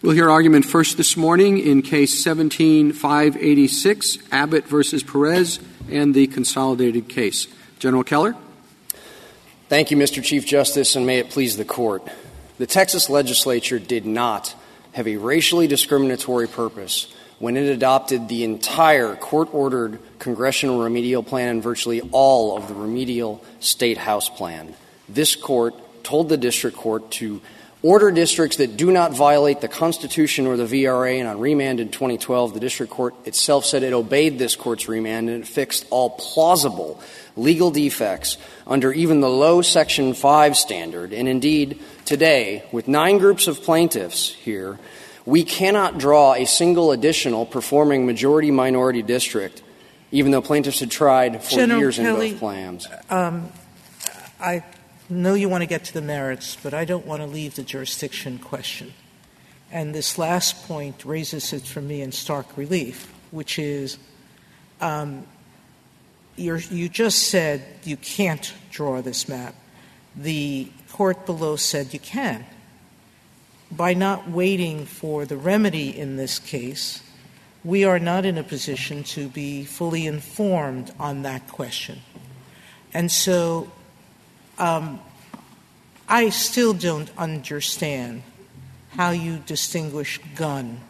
We'll hear argument first this morning in Case 17-586, Abbott versus Perez, and the consolidated case. General Keller? Thank you, Mr. Chief Justice, and may it please the Court. The Texas legislature did not have a racially discriminatory purpose when it adopted the entire court ordered congressional remedial plan and virtually all of the remedial state house plan. This court told the district court to order districts that do not violate the Constitution or the VRA, and on remand in 2012, the district court itself said it obeyed this court's remand and it fixed all plausible legal defects under even the low Section 5 standard. And indeed, today, with nine groups of plaintiffs here, we cannot draw a single additional performing majority minority district, even though plaintiffs had tried for General years Keller, in both plans. Um, I know you want to get to the merits, but I don't want to leave the jurisdiction question. And this last point raises it for me in stark relief, which is um, you just said you can't draw this map. The court below said you can. By not waiting for the remedy in this case, we are not in a position to be fully informed on that question. And so um, I still don't understand how you distinguish Gunn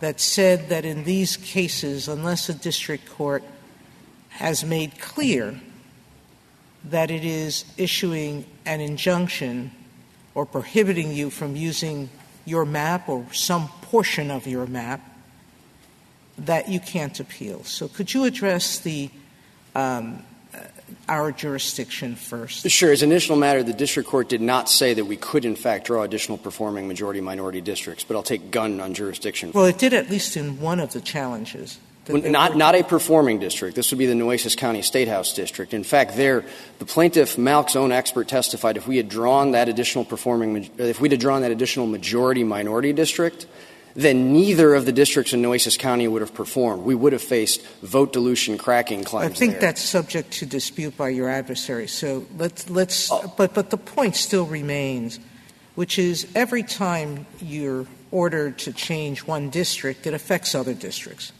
that said that in these cases, unless a district court has made clear that it is issuing an injunction or prohibiting you from using your map or some portion of your map, that you can't appeal. So could you address the um, our jurisdiction first? Sure. As an initial matter, the district court did not say that we could, in fact, draw additional performing majority minority districts, but I'll take Gunn on jurisdiction. Well, it did at least in one of the challenges. Not, not a performing district. This would be the Nueces County State House district. In fact, there, the plaintiff, MALC's own expert, testified if we had drawn that additional performing, if we'd have drawn that additional majority minority district, then neither of the districts in Nueces County would have performed. We would have faced vote dilution cracking claims. I think there. that's subject to dispute by your adversary. So let's let's. Oh. But but the point still remains, which is every time you're ordered to change one district, it affects other districts,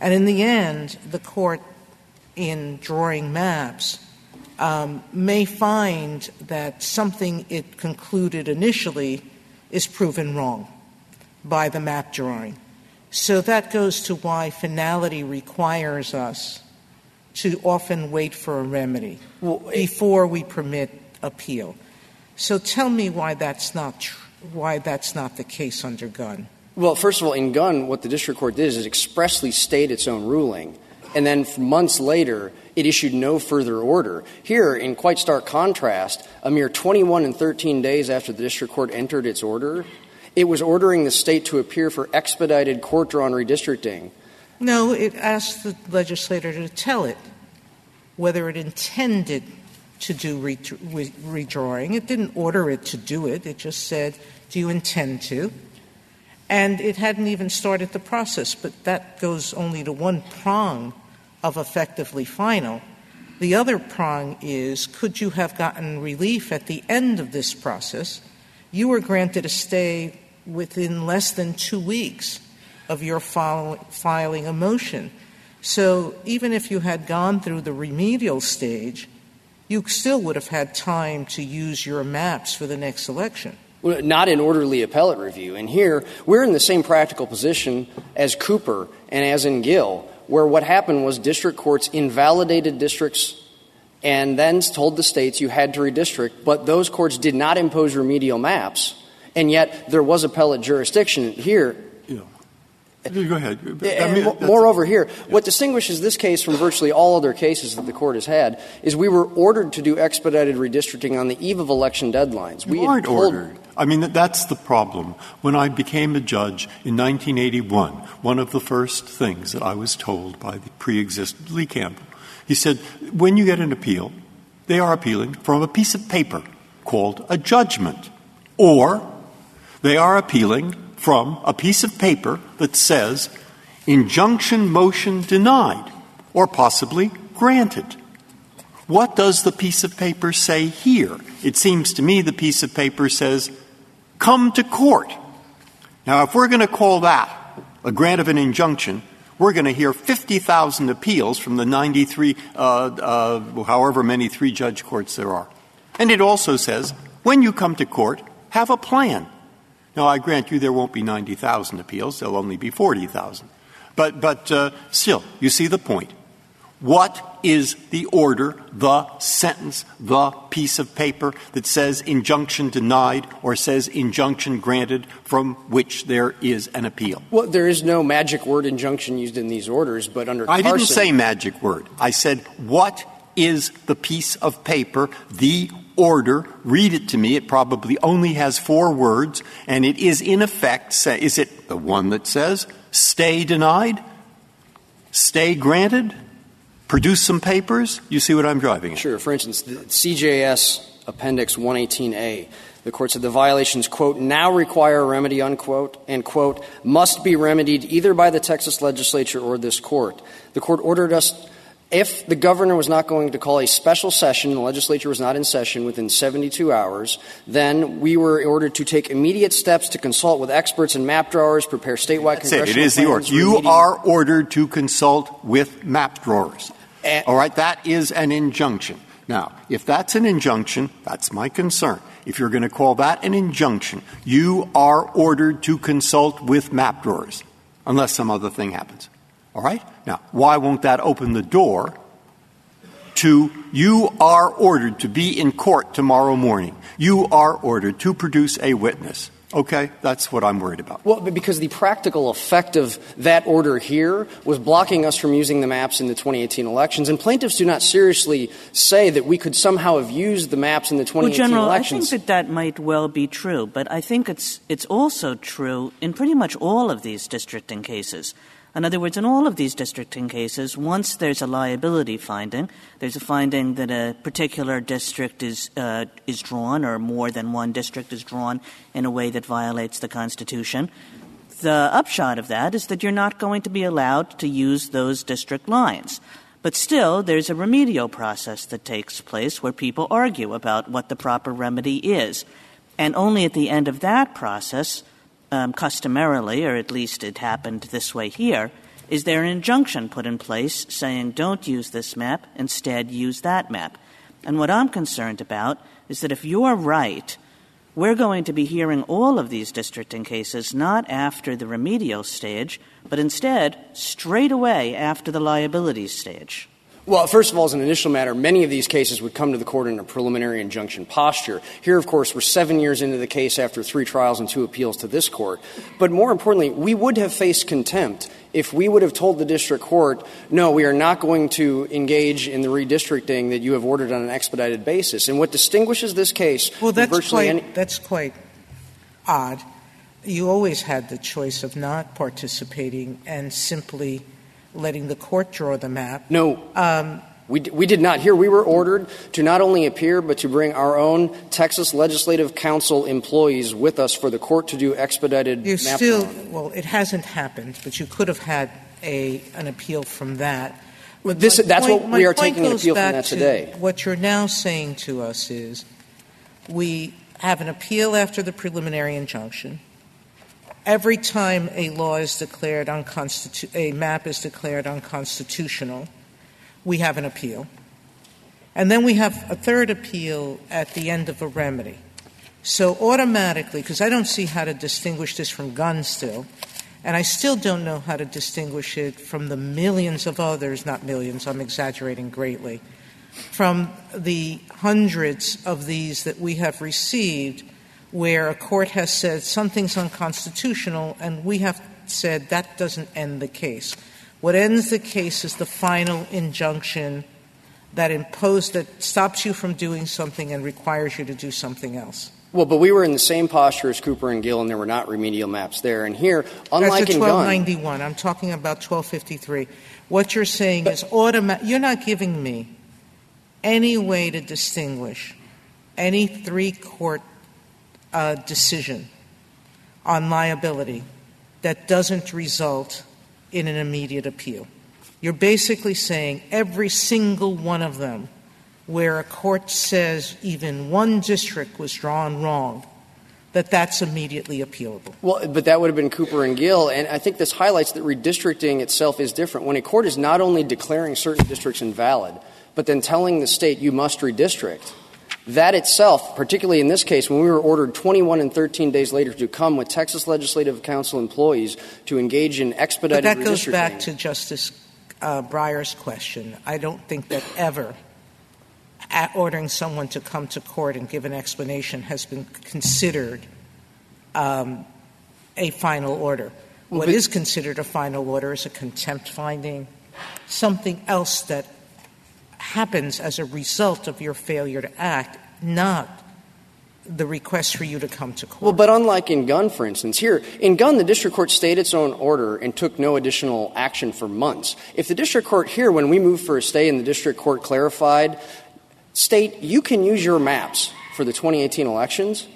and in the end, the court, in drawing maps. Um, may find that something it concluded initially is proven wrong by the map drawing. So that goes to why finality requires us to often wait for a remedy before we permit appeal. So tell me why that's not tr- why that's not the case under Gunn. Well, first of all, in Gunn, what the district court did is it expressly state its own ruling, and then months later, it issued no further order. Here, in quite stark contrast, a mere 21 and 13 days after the district court entered its order, it was ordering the state to appear for expedited court drawn redistricting. No, it asked the legislator to tell it whether it intended to do redrawing. It didn't order it to do it, it just said, Do you intend to? And it hadn't even started the process, but that goes only to one prong of effectively final. The other prong is could you have gotten relief at the end of this process? You were granted a stay within less than two weeks of your filing a motion. So even if you had gone through the remedial stage, you still would have had time to use your maps for the next election. Well, not in orderly appellate review. And here, we're in the same practical position as Cooper and as in Gill, where what happened was district courts invalidated districts and then told the states you had to redistrict, but those courts did not impose remedial maps and yet there was appellate jurisdiction here. Yeah. Go ahead. I mean, moreover, here, what distinguishes this case from virtually all other cases that the court has had is we were ordered to do expedited redistricting on the eve of election deadlines. We aren't ordered. I mean, that's the problem. When I became a judge in 1981, one of the first things that I was told by the pre-existing Levin Campbell, he said, when you get an appeal, they are appealing from a piece of paper called a judgment or they are appealing from a piece of paper that says injunction motion denied or possibly granted. What does the piece of paper say here? It seems to me the piece of paper says come to court. Now, if we're going to call that a grant of an injunction, we're going to hear 50,000 appeals from the 93, uh, uh, however many three judge courts there are. And it also says when you come to court, have a plan. Now, I grant you there won't be 90,000 appeals, there'll only be 40,000. But, but uh, still, you see the point. What is the order, the sentence, the piece of paper that says injunction denied or says injunction granted from which there is an appeal? Well, there is no magic word injunction used in these orders, but under I Carson, didn't say magic word. I said what is the piece of paper, the order, read it to me. It probably only has four words, and it is in effect, say, is it the one that says stay denied, stay granted, produce some papers? You see what I'm driving at? Sure. For instance, CJS Appendix 118A, the court said the violations, quote, now require a remedy, unquote, and, quote, must be remedied either by the Texas legislature or this court. The court ordered us if the governor was not going to call a special session, the legislature was not in session within 72 hours, then we were ordered to take immediate steps to consult with experts and map drawers, prepare statewide That's congressional it. It is the order. You are ordered to consult with map drawers. And- All right, that is an injunction. Now, if that's an injunction, that's my concern. If you're going to call that an injunction, you are ordered to consult with map drawers, unless some other thing happens. All right? Now, why won't that open the door to you are ordered to be in court tomorrow morning? You are ordered to produce a witness. Okay? That's what I'm worried about. Well, because the practical effect of that order here was blocking us from using the maps in the 2018 elections, and plaintiffs do not seriously say that we could somehow have used the maps in the 2018 Well, General, elections. I think that that might well be true, but I think it's it's also true in pretty much all of these districting cases. In other words, in all of these districting cases, once there's a liability finding, there's a finding that a particular district is uh, is drawn, or more than one district is drawn in a way that violates the Constitution. The upshot of that is that you're not going to be allowed to use those district lines. But still, there's a remedial process that takes place where people argue about what the proper remedy is. And only at the end of that process, Um, customarily, or at least it happened this way here, is there an injunction put in place saying don't use this map, instead use that map. And what I'm concerned about is that if you're right, we're going to be hearing all of these districting cases not after the remedial stage, but instead straight away after the liability stage. Well, first of all, as an initial matter, many of these cases would come to the court in a preliminary injunction posture. Here, of course, we're seven years into the case after three trials and two appeals to this court. But more importantly, we would have faced contempt if we would have told the district court, no, we are not going to engage in the redistricting that you have ordered on an expedited basis. And what distinguishes this case Well, that's virtually quite, any that's quite odd. You always had the choice of not participating and simply letting the court draw the map. No. Um, We, d- we did not. Here, we were ordered to not only appear, but to bring our own Texas Legislative Council employees with us for the court to do expedited You map still, well, it hasn't happened, but you could have had a, an appeal from that. That's what we are taking an appeal from that to today. What you're now saying to us is, we have an appeal after the preliminary injunction. Every time a law is declared unconstitu- a map is declared unconstitutional, we have an appeal. And then we have a third appeal at the end of a remedy. So automatically, because I don't see how to distinguish this from Gunn still, and I still don't know how to distinguish it from the millions of others, not millions, I'm exaggerating greatly, from the hundreds of these that we have received where a court has said something's unconstitutional and we have said that doesn't end the case. What ends the case is the final injunction that imposed that stops you from doing something and requires you to do something else. Well, but we were in the same posture as Cooper and Gill, and there were not remedial maps there. And here, unlike That's in the Gunn, 1291. I'm talking about 1253. What you're saying is automatic. You're not giving me any way to distinguish any three court uh, decision on liability that doesn't result in an immediate appeal. You're basically saying every single one of them where a court says even one district was drawn wrong, that that's immediately appealable. Well, but that would have been Cooper and Gill, and I think this highlights that redistricting itself is different. When a court is not only declaring certain districts invalid, but then telling the state you must redistrict, that itself, particularly in this case, when we were ordered 21 and 13 days later to come with Texas Legislative Council employees to engage in expedited but that goes back to Justice uh, Breyer's question. I don't think that ever ordering someone to come to court and give an explanation has been considered um, a final order. Well, what is considered a final order is a contempt finding, something else that happens as a result of your failure to act, not the request for you to come to court. Well, but unlike in Gunn, for instance, here, in Gunn, the district court stayed its own order and took no additional action for months. If the district court here, when we moved for a stay and the district court clarified, state, you can use your maps for the 2018 elections,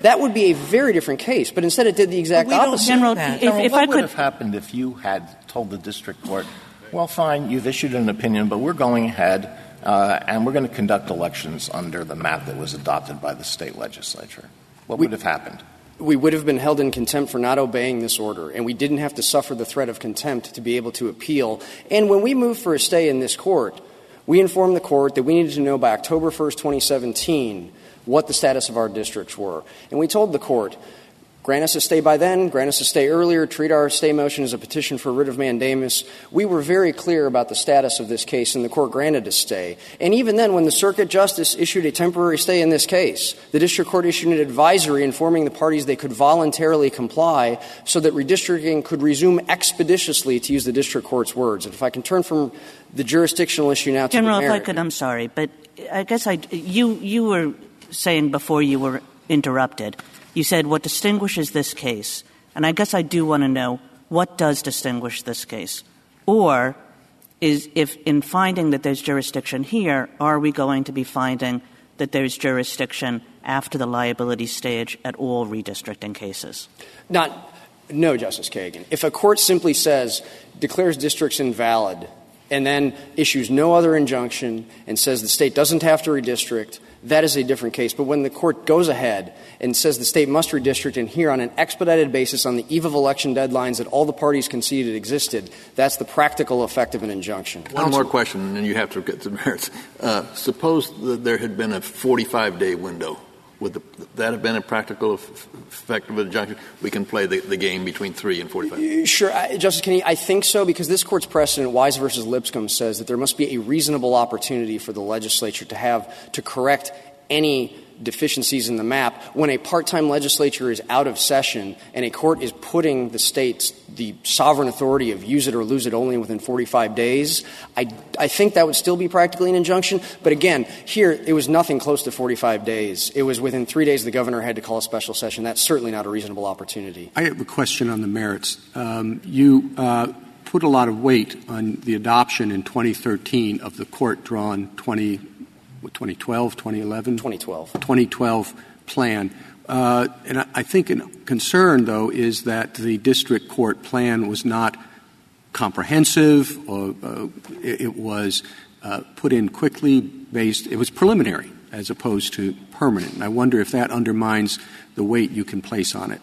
that would be a very different case. But instead, it did the exact opposite. General, if, if what I could would have happened if you had told the district court, well, fine, you've issued an opinion, but we're going ahead uh, and we're going to conduct elections under the map that was adopted by the state legislature. What we, would have happened? We would have been held in contempt for not obeying this order, and we didn't have to suffer the threat of contempt to be able to appeal. And when we moved for a stay in this court, we informed the court that we needed to know by October 1st, 2017, what the status of our districts were. And we told the court grant us a stay by then, grant us a stay earlier, treat our stay motion as a petition for writ of mandamus. We were very clear about the status of this case, and the court granted a stay. And even then, when the circuit justice issued a temporary stay in this case, the district court issued an advisory informing the parties they could voluntarily comply so that redistricting could resume expeditiously, to use the district court's words. And if I can turn from the jurisdictional issue now General, to General, if I could, I'm sorry, but I guess I, you, you were saying before you were interrupted you said what distinguishes this case, and I guess I do want to know what does distinguish this case? Or is if in finding that there's jurisdiction here, are we going to be finding that there's jurisdiction after the liability stage at all redistricting cases? Not no, Justice Kagan. If a court simply says declares districts invalid and then issues no other injunction and says the state doesn't have to redistrict, that is a different case. But when the court goes ahead and says the state must redistrict and here on an expedited basis on the eve of election deadlines that all the parties conceded existed, that's the practical effect of an injunction. One more question, and then you have to get to merits. Uh, suppose that there had been a 45 day window would that have been a practical effect of an injunction? We can play the, the game between 3 and 45. Sure. I, Justice Kennedy, I think so because this Court's precedent, Wise versus Lipscomb, says that there must be a reasonable opportunity for the legislature to have to correct any deficiencies in the map when a part-time legislature is out of session and a court is putting the states the sovereign authority of use it or lose it only within 45 days I, I think that would still be practically an injunction. But again here it was nothing close to 45 days. It was within three days the governor had to call a special session. That's certainly not a reasonable opportunity. I have a question on the merits. Um, you uh, put a lot of weight on the adoption in 2013 of the court drawn 20 2012, 2011? 2012. 2012 plan. Uh, and I think a concern, though, is that the district court plan was not comprehensive. Or, uh, it, was uh, put in quickly based, it was preliminary as opposed to permanent. And I wonder if that undermines the weight you can place on it.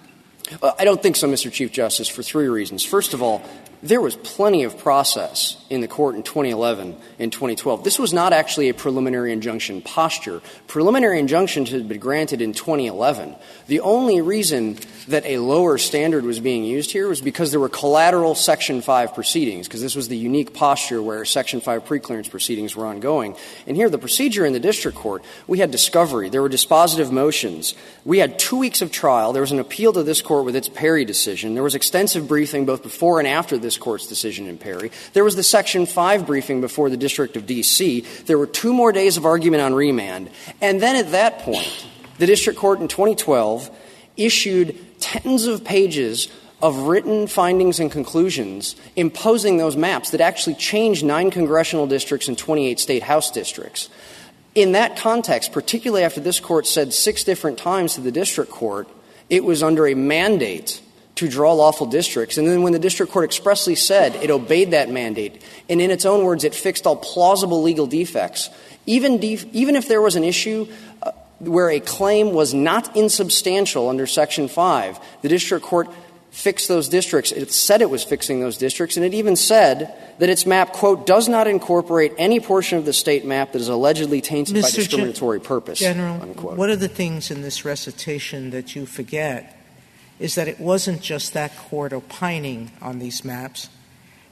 I don't think so, Mr. Chief Justice, for three reasons. First of all, there was plenty of process in the court in 2011 and 2012. This was not actually a preliminary injunction posture. Preliminary injunctions had been granted in 2011. The only reason that a lower standard was being used here was because there were collateral Section 5 proceedings, because this was the unique posture where Section 5 preclearance proceedings were ongoing. And here, the procedure in the district court, we had discovery, there were dispositive motions, we had two weeks of trial, there was an appeal to this court with its Perry decision, there was extensive briefing both before and after this court's decision in Perry, there was the Section 5 briefing before the District of D.C., there were two more days of argument on remand, and then at that point, the district court in 2012 issued tens of pages of written findings and conclusions imposing those maps that actually changed nine congressional districts and 28 state house districts. In that context, particularly after this court said six different times to the district court it was under a mandate to draw lawful districts. And then when the district court expressly said it obeyed that mandate, and in its own words, it fixed all plausible legal defects, even, def- even if there was an issue uh, where a claim was not insubstantial under Section 5, the district court fixed those districts. It said it was fixing those districts, and it even said that its map, quote, does not incorporate any portion of the state map that is allegedly tainted Mr. by discriminatory purpose. General, unquote. one of the things in this recitation that you forget is that it wasn't just that court opining on these maps.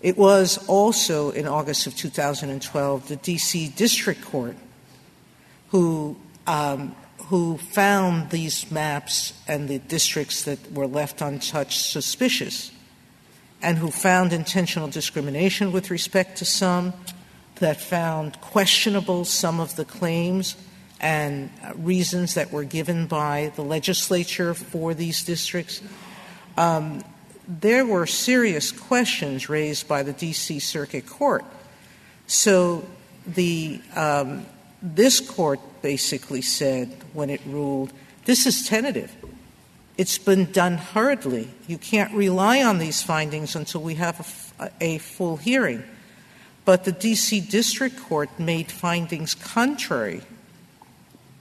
It was also, in August of 2012, the D.C. District Court who um, who found these maps and the districts that were left untouched suspicious, and who found intentional discrimination with respect to some, that found questionable some of the claims and reasons that were given by the legislature for these districts. Um, there were serious questions raised by the D.C. Circuit Court. So the um, this court basically said when it ruled this is tentative. It's been done hurriedly. You can't rely on these findings until we have a full hearing. But the D.C. District Court made findings contrary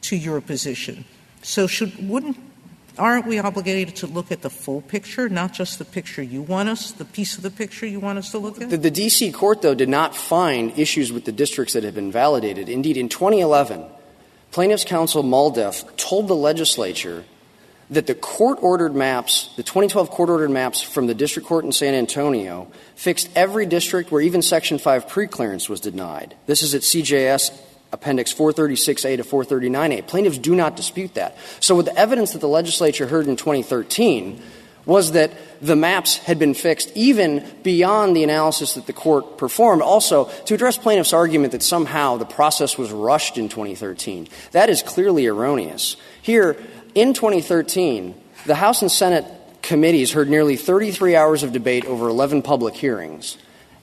to your position. So should wouldn't aren't we obligated to look at the full picture, not just the picture you want us, the piece of the picture you want us to look at? The, the D.C. court, though, did not find issues with the districts that had been validated. Indeed, in 2011, plaintiffs' counsel MALDEF told the legislature that the court ordered maps, the 2012 court ordered maps from the district court in San Antonio, fixed every district where even Section 5 preclearance was denied. This is at CJS Appendix 436A to 439A. Plaintiffs do not dispute that. So, with the evidence that the legislature heard in 2013 was that the maps had been fixed even beyond the analysis that the court performed. Also, to address plaintiffs' argument that somehow the process was rushed in 2013, that is clearly erroneous. Here, in 2013, the House and Senate committees heard nearly 33 hours of debate over 11 public hearings.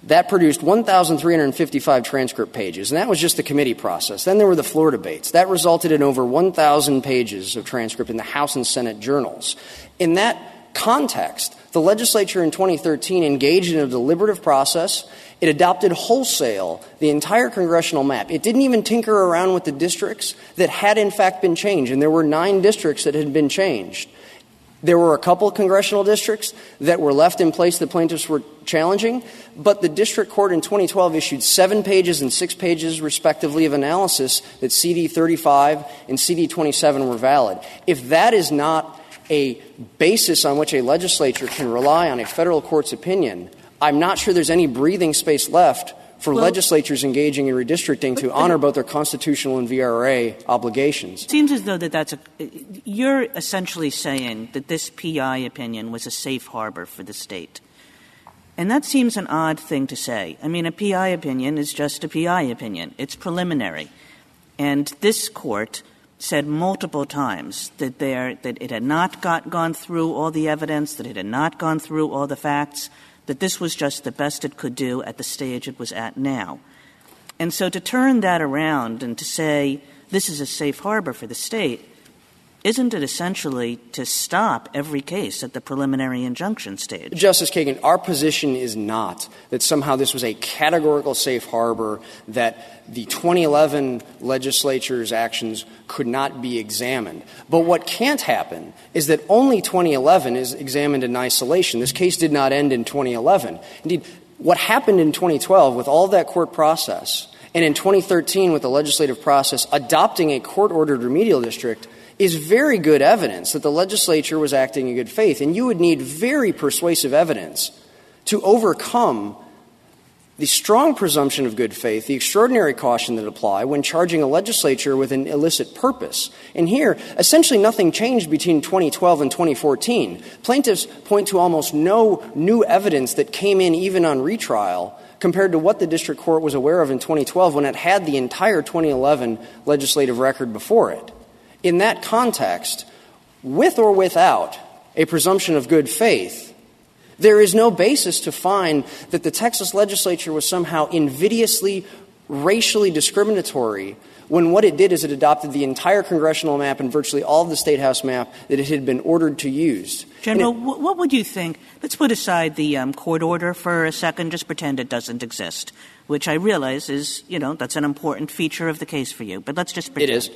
That produced 1,355 transcript pages, and that was just the committee process. Then there were the floor debates. That resulted in over 1,000 pages of transcript in the House and Senate journals. In that context, the legislature in 2013 engaged in a deliberative process. It adopted wholesale the entire congressional map. It didn't even tinker around with the districts that had in fact been changed, and there were nine districts that had been changed. There were a couple congressional districts that were left in place that plaintiffs were challenging, but the district court in 2012 issued seven pages and six pages, respectively, of analysis that CD 35 and CD 27 were valid. If that is not a basis on which a legislature can rely on a federal court's opinion, I'm not sure there's any breathing space left for legislatures engaging in redistricting to honor both their constitutional and VRA obligations. It seems as though that that's a, you're essentially saying that this PI opinion was a safe harbor for the state. And that seems an odd thing to say. I mean, a PI opinion is just a PI opinion. It's preliminary. And this court said multiple times that there that it had not got, gone through all the evidence, that it had not gone through all the facts, that this was just the best it could do at the stage it was at now. And so to turn that around and to say this is a safe harbor for the state, isn't it essentially to stop every case at the preliminary injunction stage? Justice Kagan, our position is not that somehow this was a categorical safe harbor, that the 2011 legislature's actions could not be examined. But what can't happen is that only 2011 is examined in isolation. This case did not end in 2011. Indeed, what happened in 2012 with all that court process and in 2013 with the legislative process adopting a court ordered remedial district is very good evidence that the legislature was acting in good faith. And you would need very persuasive evidence to overcome the strong presumption of good faith, the extraordinary caution that apply when charging a legislature with an illicit purpose. And here, essentially nothing changed between 2012 and 2014. Plaintiffs point to almost no new evidence that came in even on retrial compared to what the district court was aware of in 2012 when it had the entire 2011 legislative record before it. In that context, with or without a presumption of good faith, there is no basis to find that the Texas legislature was somehow invidiously, racially discriminatory when what it did is it adopted the entire congressional map and virtually all of the state house map that it had been ordered to use. General, it, what would you think? Let's put aside the um, court order for a second, just pretend it doesn't exist, which I realize is, you know, that's an important feature of the case for you, but let's just pretend. It is.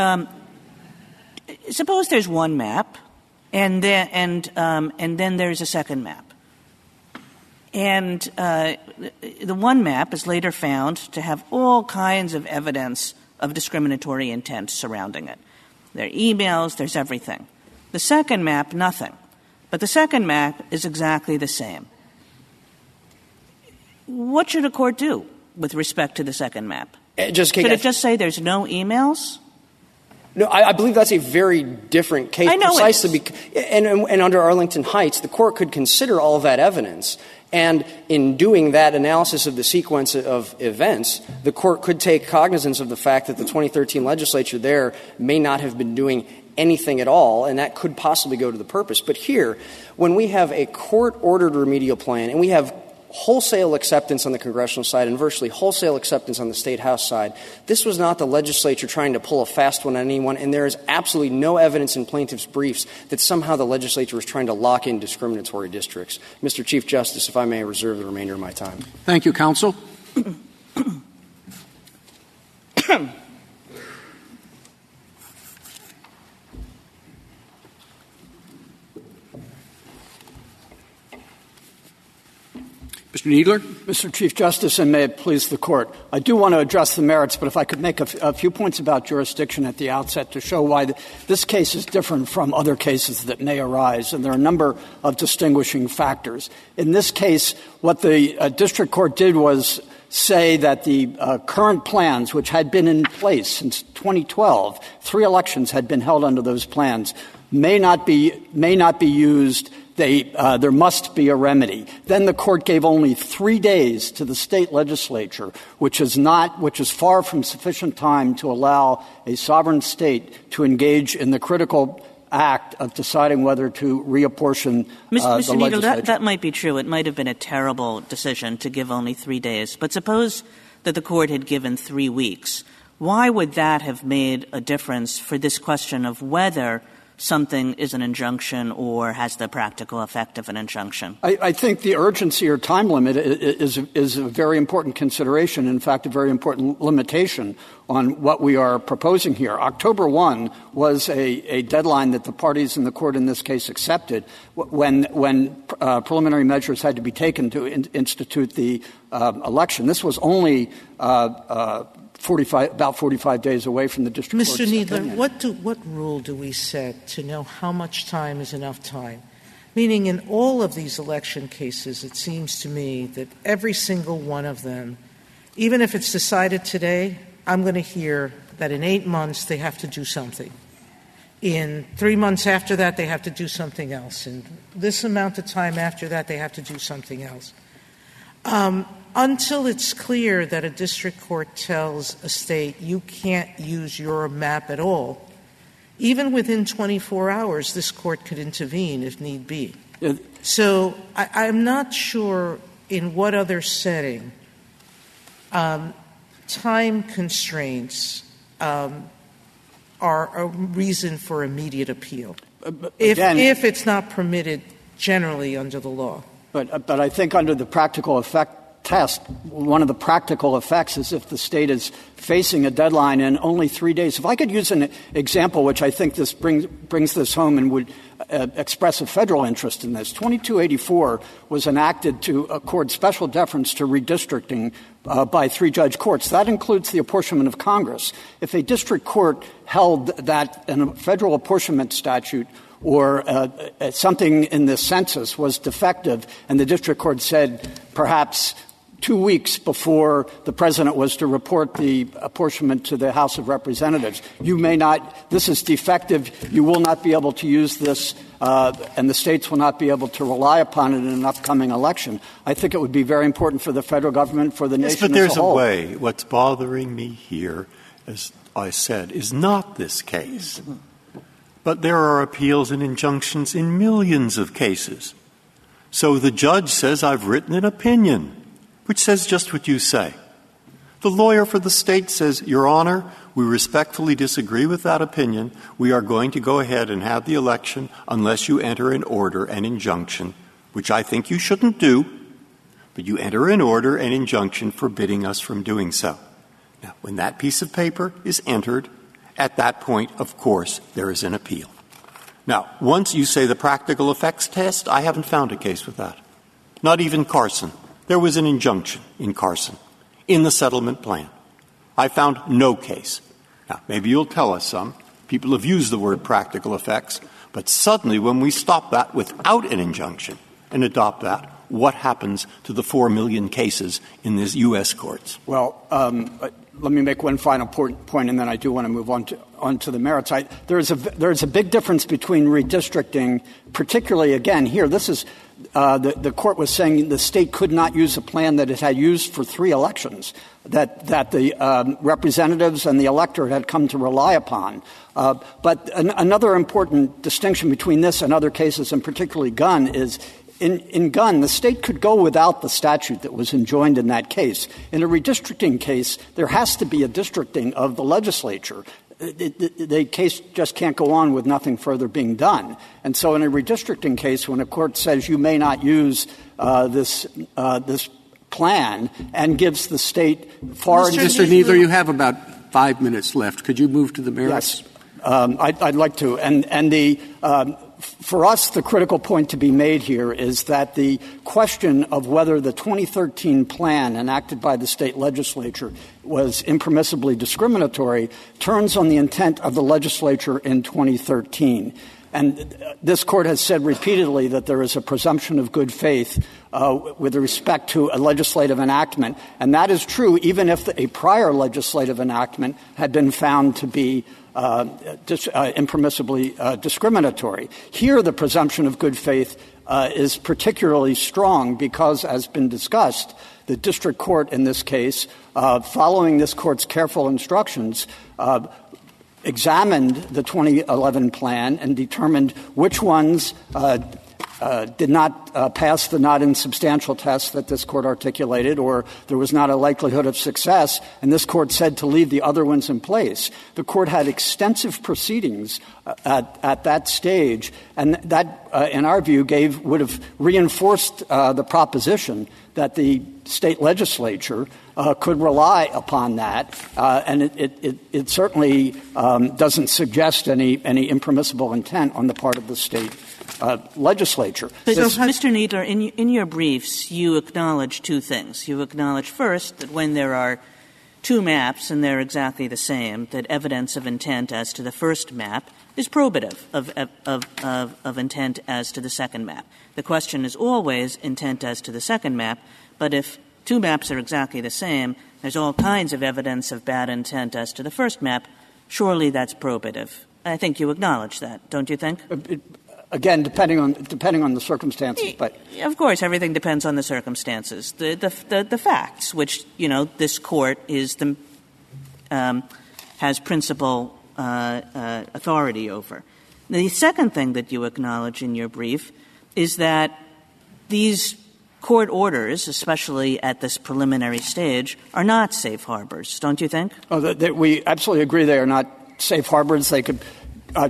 Um, suppose there's one map, and then, and, um, and then there's a second map. And uh, the one map is later found to have all kinds of evidence of discriminatory intent surrounding it. There are emails, there's everything. The second map, nothing. But the second map is exactly the same. What should a court do with respect to the second map? Uh, Just Should it just say there's no emails? No, I, I believe that's a very different case. I know precisely and, under Arlington Heights, the court could consider all of that evidence. And in doing that analysis of the sequence of events, the court could take cognizance of the fact that the 2013 legislature there may not have been doing anything at all, and that could possibly go to the purpose. But here, when we have a court ordered remedial plan and we have wholesale acceptance on the congressional side and virtually wholesale acceptance on the state house side. This was not the legislature trying to pull a fast one on anyone, and there is absolutely no evidence in plaintiffs' briefs that somehow the legislature was trying to lock in discriminatory districts. Mr. Chief Justice, if I may reserve the remainder of my time. Thank you, counsel. Mr. Kneedler? Mr. Chief Justice, and may it please the Court, I do want to address the merits, but if I could make a, f- a few points about jurisdiction at the outset to show why th- this case is different from other cases that may arise, and there are a number of distinguishing factors. In this case, what the uh, district court did was say that the uh, current plans, which had been in place since 2012, three elections had been held under those plans, may not be, may not be used they, uh, there must be a remedy. Then the court gave only three days to the state legislature, which is not, which is far from sufficient time to allow a sovereign state to engage in the critical act of deciding whether to reapportion uh, Mr. the Kneedler, legislature. that, that might be true. It might have been a terrible decision to give only three days. But suppose that the court had given three weeks. Why would that have made a difference for this question of whether something is an injunction or has the practical effect of an injunction? I, think the urgency or time limit is, is a very important consideration, in fact, a very important limitation on what we are proposing here. October 1 was a, deadline that the parties in the court in this case accepted when, when uh, preliminary measures had to be taken to in, institute the uh, election. This was only uh, 45, about 45 days away from the district Mr. court's opinion. what, do, what rule do we set to know how much time is enough time? Meaning, in all of these election cases, it seems to me that every single one of them, even if it's decided today, I'm going to hear that in eight months they have to do something. In three months after that, they have to do something else. In this amount of time after that, they have to do something else. Um, until it's clear that a district court tells a state you can't use your map at all, even within 24 hours, this court could intervene if need be. Uh, So I, I'm not sure in what other setting um, time constraints um, are a reason for immediate appeal. If, again- if it's not permitted generally under the law. But, but I think under the practical effect test, one of the practical effects is if the state is facing a deadline in only three days. If I could use an example, which I think this brings, brings this home and would uh, express a federal interest in this. 2284 was enacted to accord special deference to redistricting uh, by three judge courts. That includes the apportionment of Congress. If a district court held that a federal apportionment statute or uh, uh, something in the census was defective, and the district court said perhaps two weeks before the president was to report the apportionment to the House of Representatives, you may not, this is defective, you will not be able to use this, uh, and the states will not be able to rely upon it in an upcoming election. I think it would be very important for the federal government, for the Yes, nation but there's a whole. way. What's bothering me here, as I said, is not this case. But there are appeals and injunctions in millions of cases. So the judge says, I've written an opinion, which says just what you say. The lawyer for the state says, Your Honor, we respectfully disagree with that opinion. We are going to go ahead and have the election unless you enter an order and injunction, which I think you shouldn't do, but you enter an order and injunction forbidding us from doing so. Now, when that piece of paper is entered At that point, of course, there is an appeal. Now, once you say the practical effects test, I haven't found a case with that. Not even Carson. There was an injunction in Carson in the settlement plan. I found no case. Now, maybe you'll tell us some. People have used the word practical effects. But suddenly, when we stop that without an injunction and adopt that, what happens to the 4 million cases in the U.S. courts? Well, um, let me make one final point, and then I do want to move on to, on to the merits. I, there, is a, there is a big difference between redistricting, particularly, again, here, this is the, the court was saying the state could not use a plan that it had used for three elections, that, the um, representatives and the electorate had come to rely upon. Uh, but an, another important distinction between this and other cases, and particularly Gunn, is in, in Gunn, the state could go without the statute that was enjoined in that case. In a redistricting case, there has to be a districting of the legislature. The, case just can't go on with nothing further being done. And so, in a redistricting case, when a court says you may not use uh, this uh, this plan and gives the state far Mr. Mr. Kneedler, you have about five minutes left. Could you move to the merits? Yes, um, I'd, I'd, like to. And and the um, for us, the critical point to be made here is that the question of whether the 2013 plan enacted by the state legislature was impermissibly discriminatory turns on the intent of the legislature in 2013. And this court has said repeatedly that there is a presumption of good faith uh, with respect to a legislative enactment. And that is true even if a prior legislative enactment had been found to be impermissibly uh, discriminatory. Here, the presumption of good faith uh, is particularly strong because, as been discussed, the district court in this case, uh, following this court's careful instructions, examined the 2011 plan and determined which ones uh, did not uh, pass the not insubstantial test that this court articulated, or there was not a likelihood of success, and this court said to leave the other ones in place. The court had extensive proceedings uh, at, at that stage, and that, uh, in our view, gave would have reinforced uh, the proposition that the state legislature uh, could rely upon that, uh, and it, certainly um, doesn't suggest any, any impermissible intent on the part of the state uh, Uh, legislature. But, Mr. Kneedler, in, in your briefs, you acknowledge two things. You acknowledge first that when there are two maps and they're exactly the same, that evidence of intent as to the first map is probative of, of, of, of, intent as to the second map. The question is always intent as to the second map, but if two maps are exactly the same, there's all kinds of evidence of bad intent as to the first map, surely that's probative. I think you acknowledge that, don't you think? Uh, Again, depending on depending on the circumstances, but of course, everything depends on the circumstances, the the the, the facts, which you know this court is the um, has principal uh, uh, authority over. The second thing that you acknowledge in your brief is that these court orders, especially at this preliminary stage, are not safe harbors, don't you think? Oh, that we absolutely agree they are not safe harbors. They could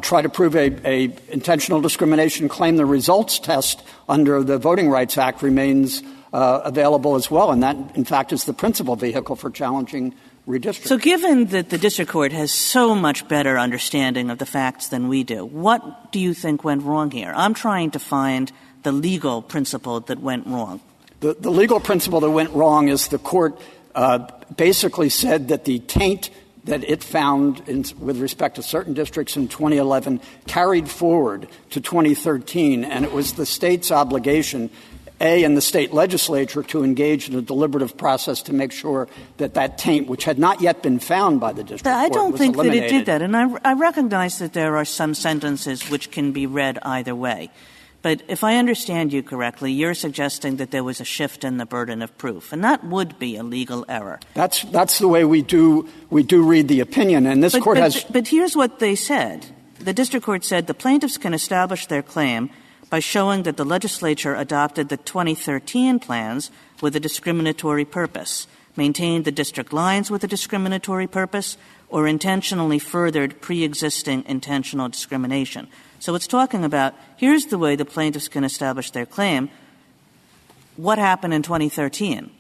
try to prove a, a, intentional discrimination claim, the results test under the Voting Rights Act remains uh, available as well, and that, in fact, is the principal vehicle for challenging redistricting. So, given that the district court has so much better understanding of the facts than we do, what do you think went wrong here? I'm trying to find the legal principle that went wrong. The, the legal principle that went wrong is the court uh, basically said that the taint that it found in, with respect to certain districts in 2011 carried forward to 2013, and it was the state's obligation a, and the state legislature to engage in a deliberative process to make sure that that taint, which had not yet been found by the district I court, don't think eliminated. that it did that, and I, I recognize that there are some sentences which can be read either way. But if I understand you correctly, you're suggesting that there was a shift in the burden of proof, and that would be a legal error. That's, that's the way we do, we do read the opinion, and this but, court but, has. But here's what they said. The district court said the plaintiffs can establish their claim by showing that the legislature adopted the 2013 plans with a discriminatory purpose, maintained the district lines with a discriminatory purpose, or intentionally furthered pre-existing intentional discrimination. So it's talking about here's the way the plaintiffs can establish their claim. What happened in 2013?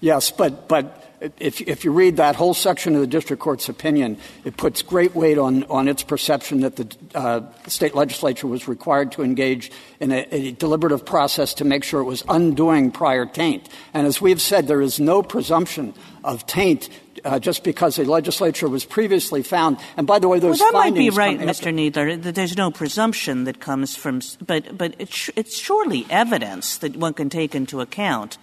Yes, but but if, if you read that whole section of the district court's opinion, it puts great weight on, on its perception that the uh, state legislature was required to engage in a, deliberative process to make sure it was undoing prior taint. And as we've said, there is no presumption of taint uh, just because a legislature was previously found. And by the way, those well, that might be right, Mr. Kneedler. That there's no presumption that comes from, but it's surely evidence that one can take into account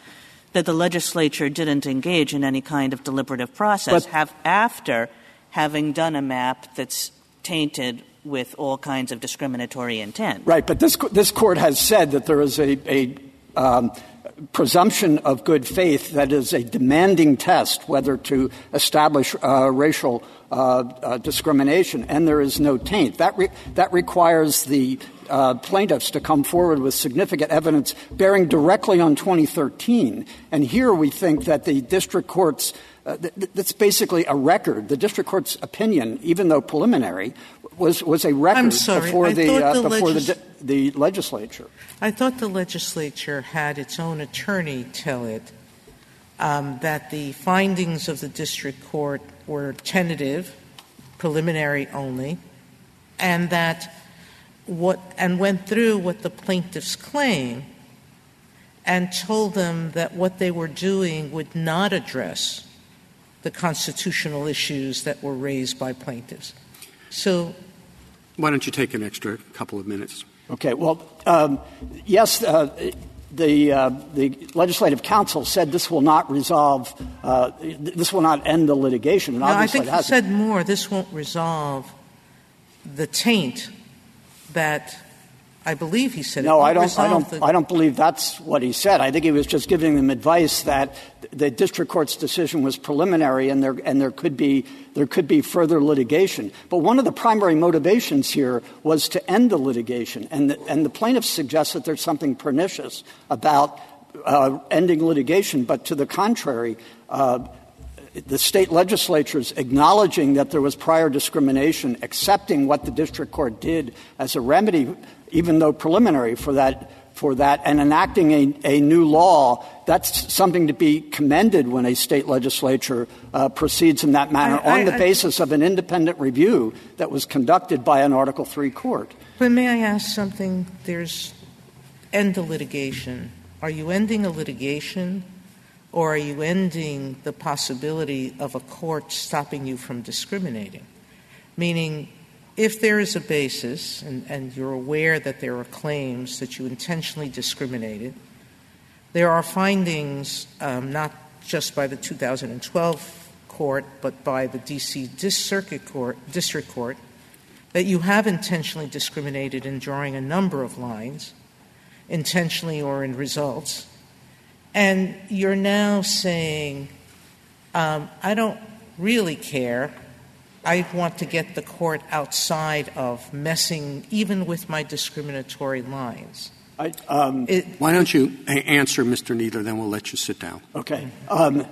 that the legislature didn't engage in any kind of deliberative process have after having done a map that's tainted with all kinds of discriminatory intent. Right, but this this court has said that there is a, a um, presumption of good faith that is a demanding test whether to establish uh, racial discrimination, and there is no taint. That, re- that requires the uh, plaintiffs to come forward with significant evidence bearing directly on 2013. And here we think that the district court's uh, th- that's basically a record. The district court's opinion, even though preliminary, was, was a record before, the, uh, the, before legis- the, the legislature. I thought the legislature had its own attorney tell it um, that the findings of the district court were tentative, preliminary only, and that what and went through what the plaintiffs claim and told them that what they were doing would not address the constitutional issues that were raised by plaintiffs. So why don't you take an extra couple of minutes? Okay. Well, um, yes, uh, the, uh, the legislative council said this will not resolve, uh, this will not end the litigation. And no, I think he said more. This won't resolve the taint that I believe he said. No, I don't. I don't. The, I don't believe that's what he said. I think he was just giving them advice that the district court's decision was preliminary, and there and there could be there could be further litigation. But one of the primary motivations here was to end the litigation, and the, and the plaintiffs suggest that there's something pernicious about uh, ending litigation. But to the contrary. Uh, the state legislatures acknowledging that there was prior discrimination, accepting what the district court did as a remedy even though preliminary for that, for that and enacting a, a new law, that's something to be commended when a state legislature uh, proceeds in that manner on the basis of an independent review that was conducted by an Article three court. But may I ask something? There's end the litigation. Are you ending a litigation or are you ending the possibility of a court stopping you from discriminating? Meaning, if there is a basis, and, and you're aware that there are claims that you intentionally discriminated, there are findings um, not just by the 2012 court, but by the D.C. Circuit Court, District Court, that you have intentionally discriminated in drawing a number of lines, intentionally or in results, and you're now saying, um, I don't really care I want to get the court outside of messing even with my discriminatory lines. I, um, it, Why don't you answer, Mr. Kneedler, then we'll let you sit down. Okay. Um,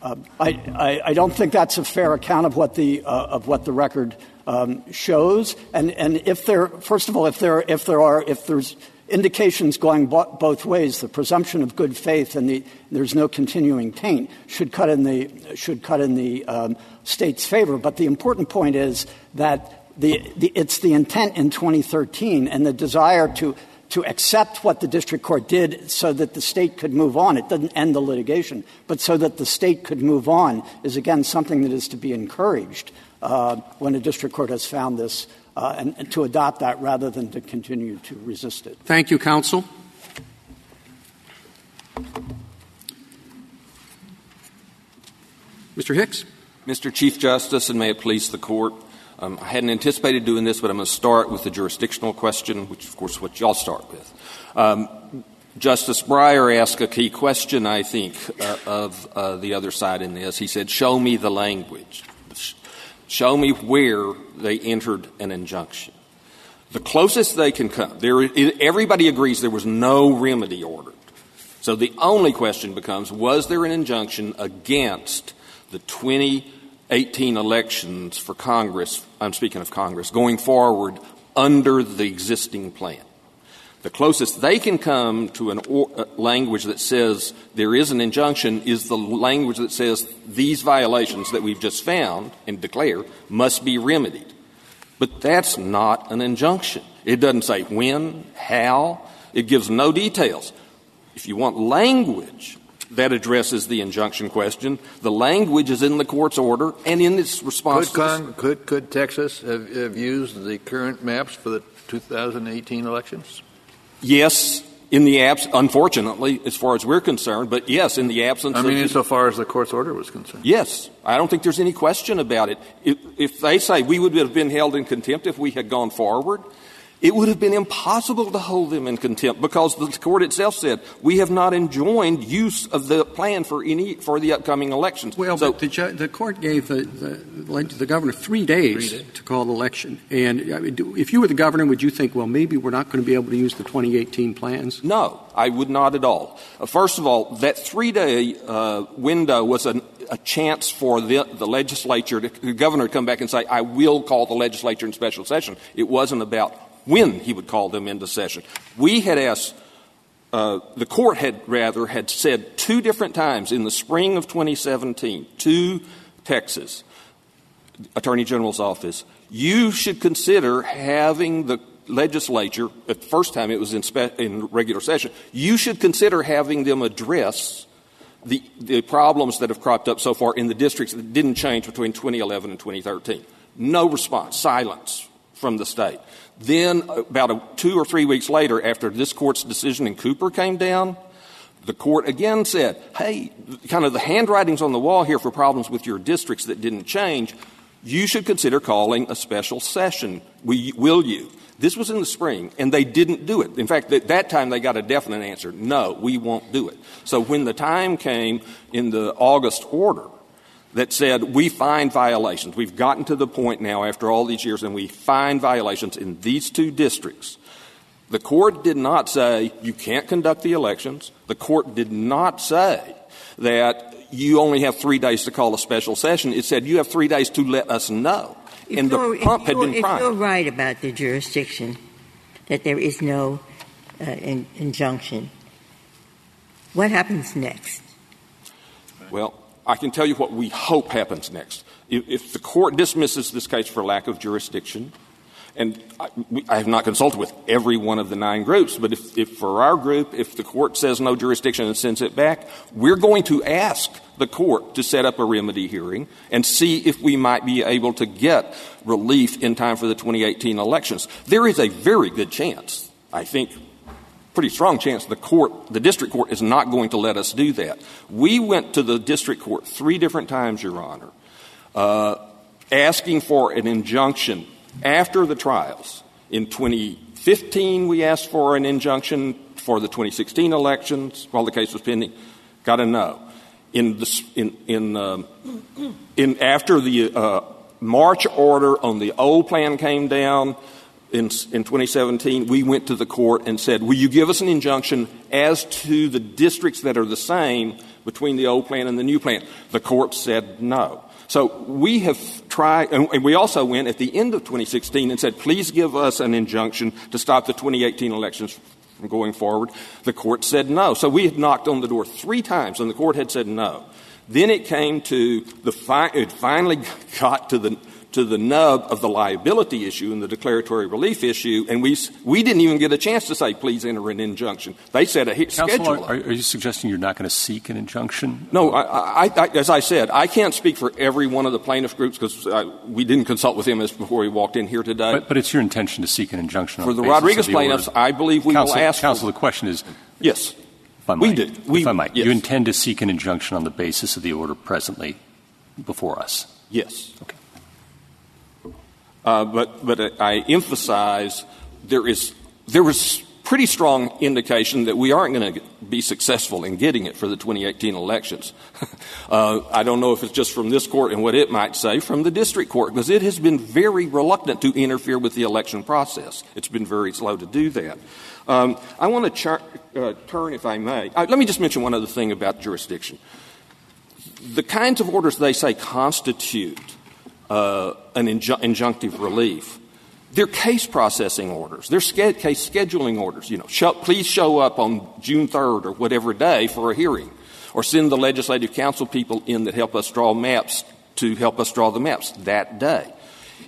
uh, I, I, I, don't think that's a fair account of what the, uh, of what the record um, shows. And, and if there, first of all, if there, if there are, if there's indications going bo- both ways. The presumption of good faith and the, there's no continuing taint should cut in the, should cut in the um, state's favor. But the important point is that the, it's the intent in 2013 and the desire to, to accept what the district court did so that the state could move on. It doesn't end the litigation, but so that the state could move on is, again, something that is to be encouraged uh, when a district court has found this and, and to adopt that rather than to continue to resist it. Thank you, counsel. Mr. Hicks. Mr. Chief Justice, and may it please the court. Um, I hadn't anticipated doing this, but I'm going to start with the jurisdictional question, which, of course, is what y'all start with. Um, Justice Breyer asked a key question, I think, uh, of uh, the other side in this. He said, Show me the language. Show me where they entered an injunction. The closest they can come, there, everybody agrees there was no remedy ordered. So the only question becomes was there an injunction against the 2018 elections for Congress? I'm speaking of Congress, going forward under the existing plan. The closest they can come to a uh, language that says there is an injunction is the language that says these violations that we've just found and declare must be remedied. But that's not an injunction. It doesn't say when, how. It gives no details. If you want language that addresses the injunction question, the language is in the court's order and in its response. Could, Con- could, could Texas have, have used the current maps for the 2018 elections? Yes, in the abs, unfortunately, as far as we're concerned, but yes, in the absence. I mean, insofar as the court's order was concerned. Yes, I don't think there's any question about it. If, if they say we would have been held in contempt if we had gone forward, it would have been impossible to hold them in contempt because the court itself said we have not enjoined use of the plan for any for the upcoming elections. Well, so, but the, ju- the court gave the, the, the, governor three days, three days, to call the election. And I mean, do, if you were the governor, would you think, well, maybe we're not going to be able to use the 2018 plans? No, I would not at all. Uh, first of all, that three-day uh, window was an, a chance for the, the legislature, to, the governor, to come back and say, "I will call the legislature in special session." It wasn't about when he would call them into session. We had asked, uh, the court had rather had said two different times in the spring of 2017 to Texas Attorney General's office, you should consider having the legislature, at the first time it was in, spe- in regular session, you should consider having them address the, the problems that have cropped up so far in the districts that didn't change between 2011 and 2013. No response, silence from the state. Then, about two or three weeks later, after this court's decision in Cooper came down, the court again said, hey, kind of the handwriting's on the wall here for problems with your districts that didn't change. You should consider calling a special session. Will you? This was in the spring, and they didn't do it. In fact, at that time they got a definite answer no, we won't do it. So when the time came in the August order that said we find violations. We've gotten to the point now after all these years and we find violations in these two districts. The court did not say you can't conduct the elections. The court did not say that you only have three days to call a special session. It said you have three days to let us know. If and the pump had been primed. If you're right about the jurisdiction, that there is no uh, in, injunction, what happens next? Well, I can tell you what we hope happens next. If, the court dismisses this case for lack of jurisdiction, and I, have not consulted with every one of the nine groups, but if, for our group, if the court says no jurisdiction and sends it back, we're going to ask the court to set up a remedy hearing and see if we might be able to get relief in time for the 2018 elections. There is a very good chance, I think pretty strong chance the court, the district court, is not going to let us do that. We went to the district court three different times, Your Honor, uh, asking for an injunction after the trials. In 2015, we asked for an injunction for the 2016 elections while the case was pending. Got a no. In, the, in, in, um, in after the uh, March order on the old plan came down, in, in 2017, we went to the court and said, will you give us an injunction as to the districts that are the same between the old plan and the new plan? The court said no. So we have tried, and we also went at the end of 2016 and said, please give us an injunction to stop the 2018 elections from going forward. The court said no. So we had knocked on the door three times, and the court had said no. Then it came to the, fi- it finally got to the to the nub of the liability issue and the declaratory relief issue, and we, we didn't even get a chance to say, please enter an injunction. They said a schedule. Are, are, you suggesting you're not going to seek an injunction? No, I, I, I, as I said, I can't speak for every one of the plaintiff groups because we didn't consult with him as before he walked in here today. But, but it's your intention to seek an injunction for the, the Rodriguez the plaintiffs. I believe we counsel, will ask. Counsel, the question is. Yes. If I might, we do. We, if I might, yes. you intend to seek an injunction on the basis of the order presently before us? Yes. Okay. Uh, but, but I emphasize there is there was pretty strong indication that we aren't going to be successful in getting it for the 2018 elections. uh, I don't know if it's just from this court and what it might say from the district court because it has been very reluctant to interfere with the election process. It's been very slow to do that. Um, I want to uh, turn, if I may. Let me just mention one other thing about jurisdiction. The kinds of orders they say constitute Uh, an inju- injunctive relief They're case processing orders. They're case scheduling orders. You know, please show up on June 3rd or whatever day for a hearing, or send the legislative council people in that help us draw maps to help us draw the maps that day.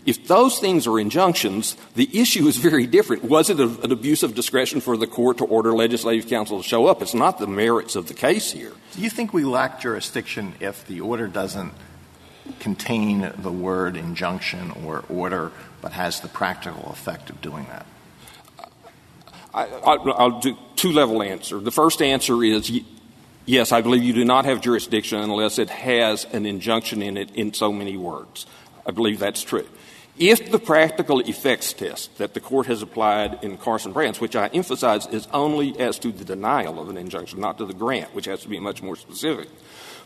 If those things are injunctions, the issue is very different. Was it an abuse of discretion for the court to order legislative counsel to show up? It's not the merits of the case here. Do you think we lack jurisdiction if the order doesn't contain the word injunction or order, but has the practical effect of doing that? I, will do two level answer. The first answer is yes, I believe you do not have jurisdiction unless it has an injunction in it in so many words. I believe that's true. If the practical effects test that the court has applied in Carson Brands, which I emphasize is only as to the denial of an injunction, not to the grant, which has to be much more specific,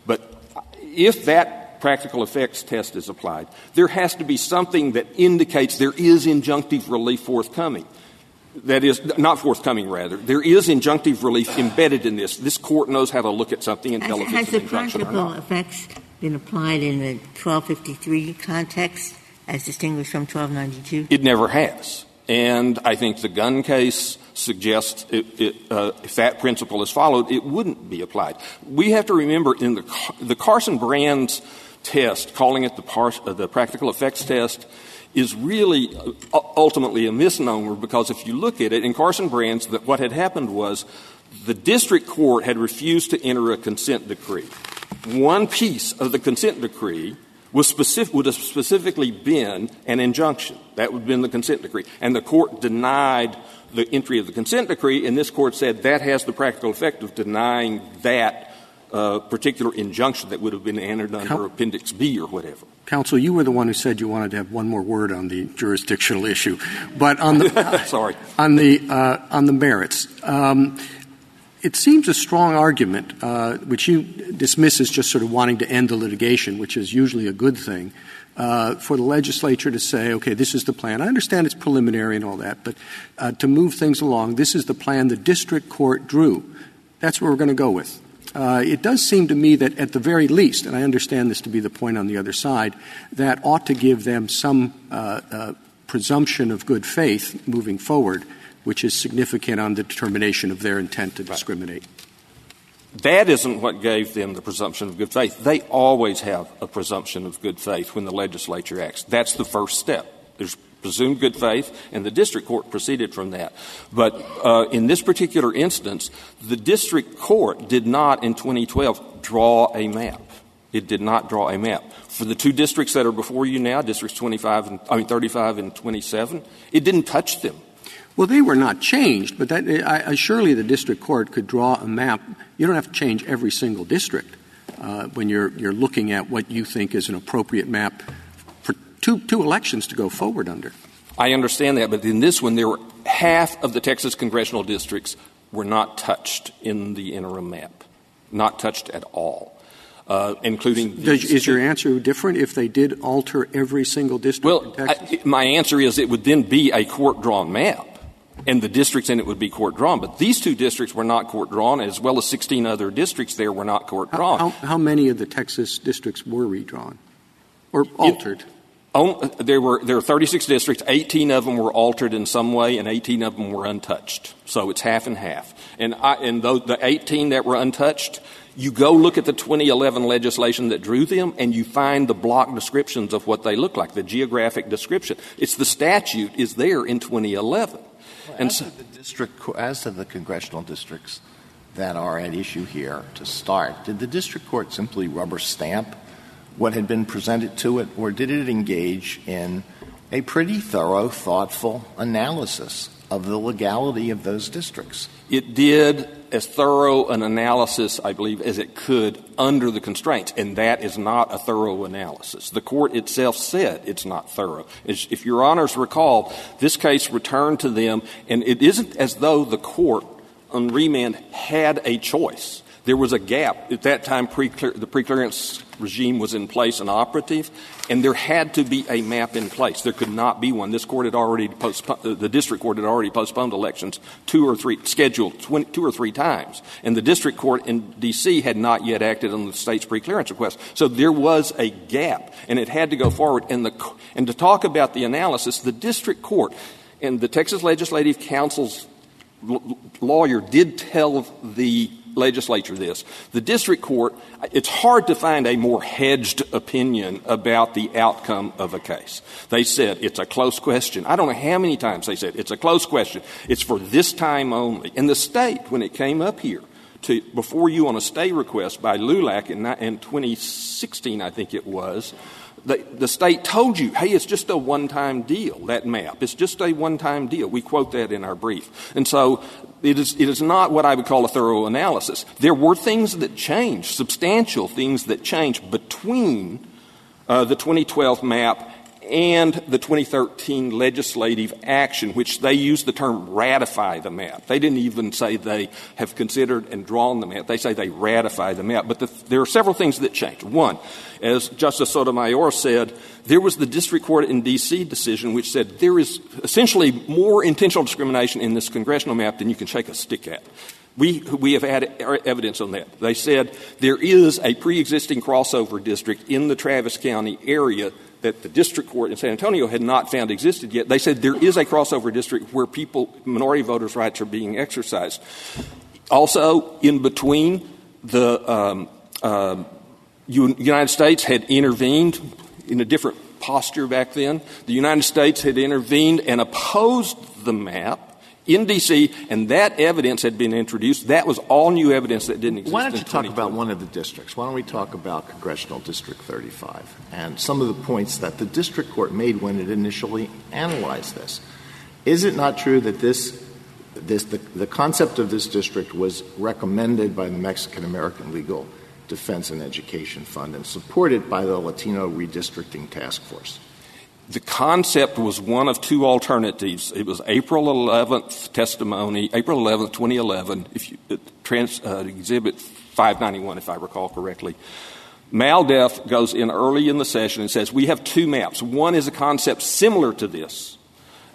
but if that practical effects test is applied, there has to be something that indicates there is injunctive relief forthcoming. That is, not forthcoming, rather. There is injunctive relief embedded in this. This court knows how to look at something and tell has, if it's an injunction or not. Has the practical effects been applied in the 1253 context? as distinguished from 1292? It never has. And I think the Gunn case suggests it, it, uh, if that principle is followed, it wouldn't be applied. We have to remember in the, the Carson Brands test, calling it the, uh, the practical effects test, is really uh, ultimately a misnomer because if you look at it in Carson Brands, that what had happened was the district court had refused to enter a consent decree. One piece of the consent decree was specific, would have specifically been an injunction. That would have been the consent decree. And the court denied the entry of the consent decree, and this court said that has the practical effect of denying that particular injunction that would have been entered under Appendix B or whatever. Counsel, you were the one who said you wanted to have one more word on the jurisdictional issue, but on the sorry on the uh, on the merits. Um, it seems a strong argument, uh, which you dismiss as just sort of wanting to end the litigation, which is usually a good thing, uh, for the legislature to say, okay, this is the plan. I understand it's preliminary and all that, but uh, to move things along, this is the plan the district court drew. That's what we're going to go with. Uh, it does seem to me that at the very least, and I understand this to be the point on the other side, that ought to give them some uh, uh, presumption of good faith moving forward which is significant on the determination of their intent to discriminate. That isn't what gave them the presumption of good faith. They always have a presumption of good faith when the legislature acts. That's the first step. There's presumed good faith, and the district court proceeded from that. But uh, in this particular instance, the district court did not in 2012 draw a map. It did not draw a map. For the two districts that are before you now, districts 25 and, I mean 35 and 27, it didn't touch them. Well, they were not changed, but that, I, I, surely the district court could draw a map. You don't have to change every single district uh, when you're, you're looking at what you think is an appropriate map two, two elections to go forward under. I understand that, but in this one, there were half of the Texas congressional districts were not touched in the interim map, not touched at all. Uh, including Does, is your answer different if they did alter every single district? Well, I, my answer is it would then be a court drawn map and the districts in it would be court drawn. But these two districts were not court drawn, as well as 16 other districts there were not court drawn. How, how, how many of the Texas districts were redrawn or altered? It, there were there were 36 districts. 18 of them were altered in some way, and 18 of them were untouched. So it's half and half. And I, and those, the 18 that were untouched, you go look at the 2011 legislation that drew them, and you find the block descriptions of what they look like, the geographic description. It's the statute is there in 2011 and as, so, to the district, as to the congressional districts that are at issue here to start, did the district court simply rubber stamp what had been presented to it, or did it engage in a pretty thorough, thoughtful analysis of the legality of those districts? It did as thorough an analysis, I believe, as it could under the constraints, and that is not a thorough analysis. The court itself said it's not thorough. If your honors recall, this case returned to them, and it isn't as though the court on remand had a choice. There was a gap. At that time, the preclearance regime was in place and operative, and there had to be a map in place. There could not be one. This court had already postponed, the district court had already postponed elections two or three, scheduled 20, two or three times. And the district court in D.C. had not yet acted on the state's preclearance request. So there was a gap, and it had to go forward. And to talk about the analysis, the district court and the Texas Legislative Council's lawyer did tell the legislature this. The district court, it's hard to find a more hedged opinion about the outcome of a case. They said it's a close question. I don't know how many times they said it's a close question. It's for this time only. And the state, when it came up here, to, before you on a stay request by LULAC in, in 2016, I think it was, the, state told you, hey, it's just a one time deal, that map. It's just a one time deal. We quote that in our brief. And so it is, it is not what I would call a thorough analysis. There were things that changed, substantial things that changed between uh, the 2012 map and the 2013 legislative action, which they used the term ratify the map. They didn't even say they have considered and drawn the map. They say they ratify the map. But the, there are several things that changed. One, as Justice Sotomayor said, there was the district court in D.C. decision which said there is essentially more intentional discrimination in this congressional map than you can shake a stick at. We, we have had evidence on that. They said there is a pre existing crossover district in the Travis County area that the district court in San Antonio had not found existed yet. They said there is a crossover district where people, minority voters' rights are being exercised. Also, in between, the um, uh, United States had intervened in a different posture back then. The United States had intervened and opposed the map in D.C., and that evidence had been introduced. That was all new evidence that didn't exist. Why don't you talk about one of the districts? Why don't we talk about Congressional District 35 and some of the points that the district court made when it initially analyzed this? Is it not true that this, this the, the concept of this district was recommended by the Mexican American Legal Defense and Education Fund and supported by the Latino Redistricting Task Force? The concept was one of two alternatives. It was April 11th testimony, April 11th, 2011, if you, uh, trans, uh, exhibit 591, if I recall correctly. MALDEF goes in early in the session and says, we have two maps. One is a concept similar to this,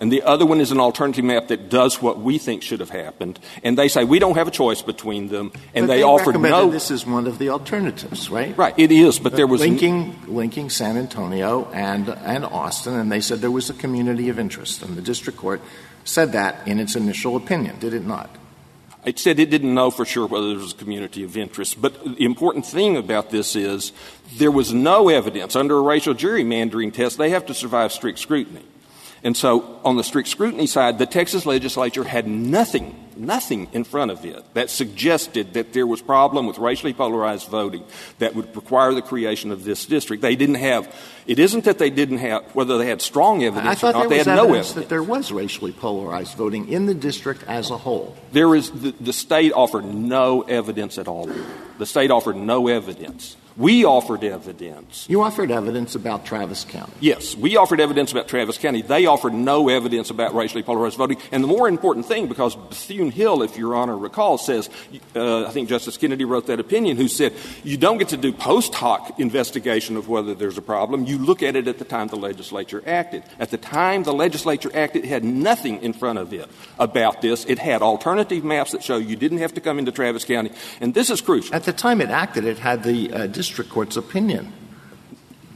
and the other one is an alternative map that does what we think should have happened. And they say we don't have a choice between them, and but they, they offered no. This is one of the alternatives, right? Right, it is, but there was linking linking San Antonio and and Austin, and they said there was a community of interest, and the district court said that in its initial opinion, did it not? It said it didn't know for sure whether there was a community of interest. But the important thing about this is there was no evidence under a racial gerrymandering test. They have to survive strict scrutiny. And so on the strict scrutiny side, the Texas legislature had nothing, nothing in front of it that suggested that there was problem with racially polarized voting that would require the creation of this district. They didn't have, it isn't that they didn't have, whether they had strong evidence or not, they had no evidence evidence. that there was racially polarized voting in the district as a whole. There is, the, the state offered no evidence at all. The state offered no evidence. We offered evidence. You offered evidence about Travis County. Yes, we offered evidence about Travis County. They offered no evidence about racially polarized voting. And the more important thing, because Bethune Hill, if Your Honor recalls, says, uh, I think Justice Kennedy wrote that opinion, who said, you don't get to do post hoc investigation of whether there's a problem. You look at it at the time the legislature acted. At the time the legislature acted, it had nothing in front of it about this. It had alternative maps that show you didn't have to come into Travis County. And this is crucial. At the time it acted, it had the uh, district court's opinion.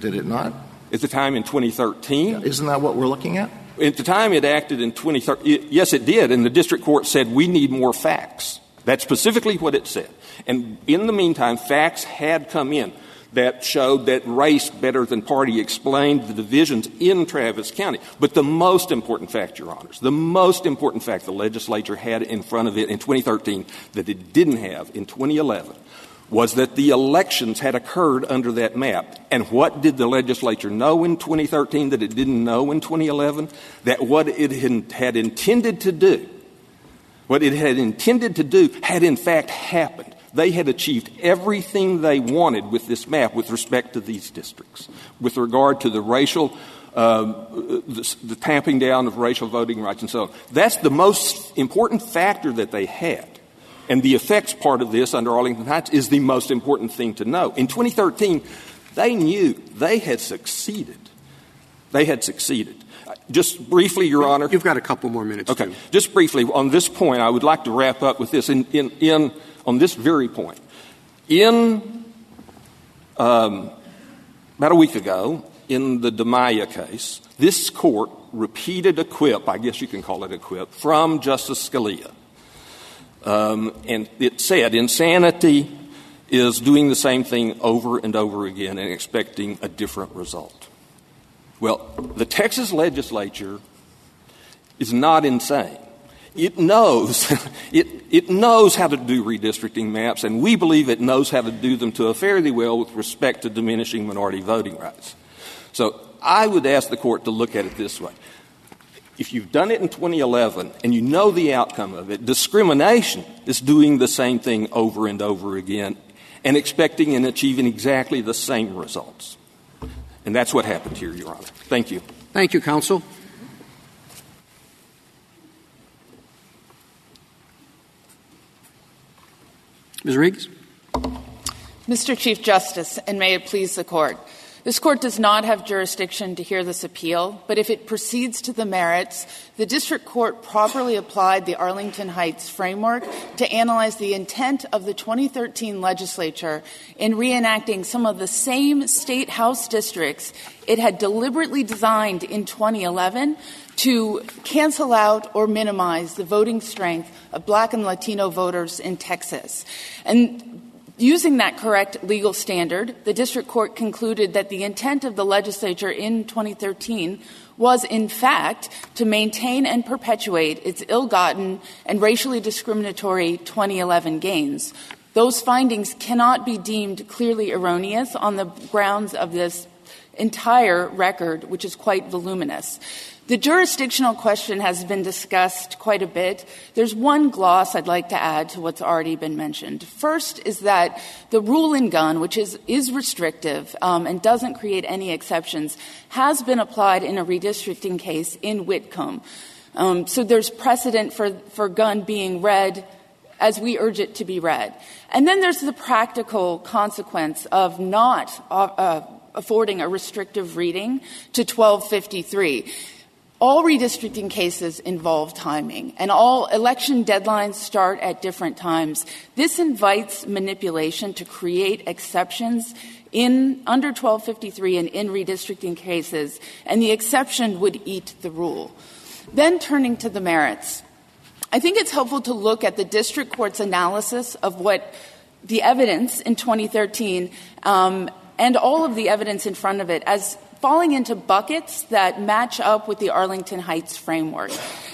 Did it not? At the time in 2013? Isn't that what we're looking at? At the time it acted in 2013, yes, it did. And the district court said, we need more facts. That's specifically what it said. And in the meantime, facts had come in that showed that race better than party explained the divisions in Travis County. But the most important fact, Your Honors, the most important fact the legislature had in front of it in 2013 that it didn't have in 2011 was that the elections had occurred under that map. And what did the legislature know in 2013 that it didn't know in 2011? That what it had intended to do, what it had intended to do, had in fact happened. They had achieved everything they wanted with this map with respect to these districts, with regard to the racial, um, the, the tamping down of racial voting rights and so on. That's the most important factor that they had. And the effects part of this under Arlington Heights is the most important thing to know. In 2013, they knew they had succeeded. They had succeeded. Just briefly, Your Honor. You've got a couple more minutes. Okay. Just briefly, on this point, I would like to wrap up with this in, in, in on this very point. In um, about a week ago, in the Dimaya case, this court repeated a quip, I guess you can call it a quip, from Justice Scalia. Um, and it said, insanity is doing the same thing over and over again and expecting a different result. Well, the Texas legislature is not insane. It knows, it, it knows how to do redistricting maps, and we believe it knows how to do them to a fairly well with respect to diminishing minority voting rights. So I would ask the court to look at it this way. If you've done it in 2011 and you know the outcome of it, discrimination is doing the same thing over and over again and expecting and achieving exactly the same results. And that's what happened here, Your Honor. Thank you. Thank you, counsel. Ms. Riggs? Mr. Chief Justice, and may it please the court. This court does not have jurisdiction to hear this appeal, but if it proceeds to the merits, the district court properly applied the Arlington Heights framework to analyze the intent of the 2013 legislature in reenacting some of the same state house districts it had deliberately designed in 2011 to cancel out or minimize the voting strength of black and Latino voters in Texas. And Using that correct legal standard, the district court concluded that the intent of the legislature in 2013 was, in fact, to maintain and perpetuate its ill gotten and racially discriminatory 2011 gains. Those findings cannot be deemed clearly erroneous on the grounds of this entire record, which is quite voluminous. The jurisdictional question has been discussed quite a bit. There's one gloss I'd like to add to what's already been mentioned. First is that the rule in Gunn, which is, is restrictive um, and doesn't create any exceptions, has been applied in a redistricting case in Whitcomb. Um, so there's precedent for, for Gunn being read as we urge it to be read. And then there's the practical consequence of not uh, uh affording a restrictive reading to 1253 all redistricting cases involve timing, and all election deadlines start at different times. This invites manipulation to create exceptions in under 1253 and in redistricting cases, and the exception would eat the rule. Then turning to the merits, I think it's helpful to look at the district court's analysis of what the evidence in 2013 um, and all of the evidence in front of it as falling into buckets that match up with the Arlington Heights framework.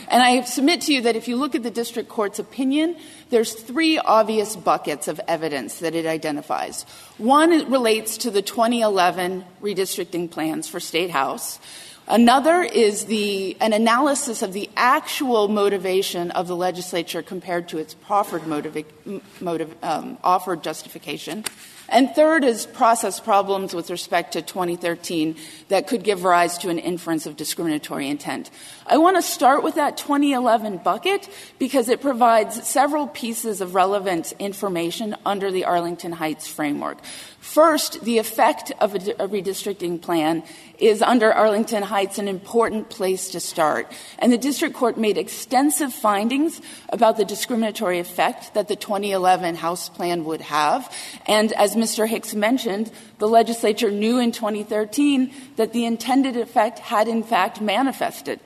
And I submit to you that if you look at the district court's opinion, there's three obvious buckets of evidence that it identifies. One relates to the 2011 redistricting plans for State House. Another is the, an analysis of the actual motivation of the legislature compared to its proffered motive, um, offered justification. And third is process problems with respect to 2013 that could give rise to an inference of discriminatory intent. I want to start with that 2011 bucket because it provides several pieces of relevant information under the Arlington Heights framework. First, the effect of a, redistricting plan is under Arlington Heights an important place to start. And the district court made extensive findings about the discriminatory effect that the 2011 House plan would have. And as Mr. Hicks mentioned, the legislature knew in 2013 that the intended effect had in fact manifested.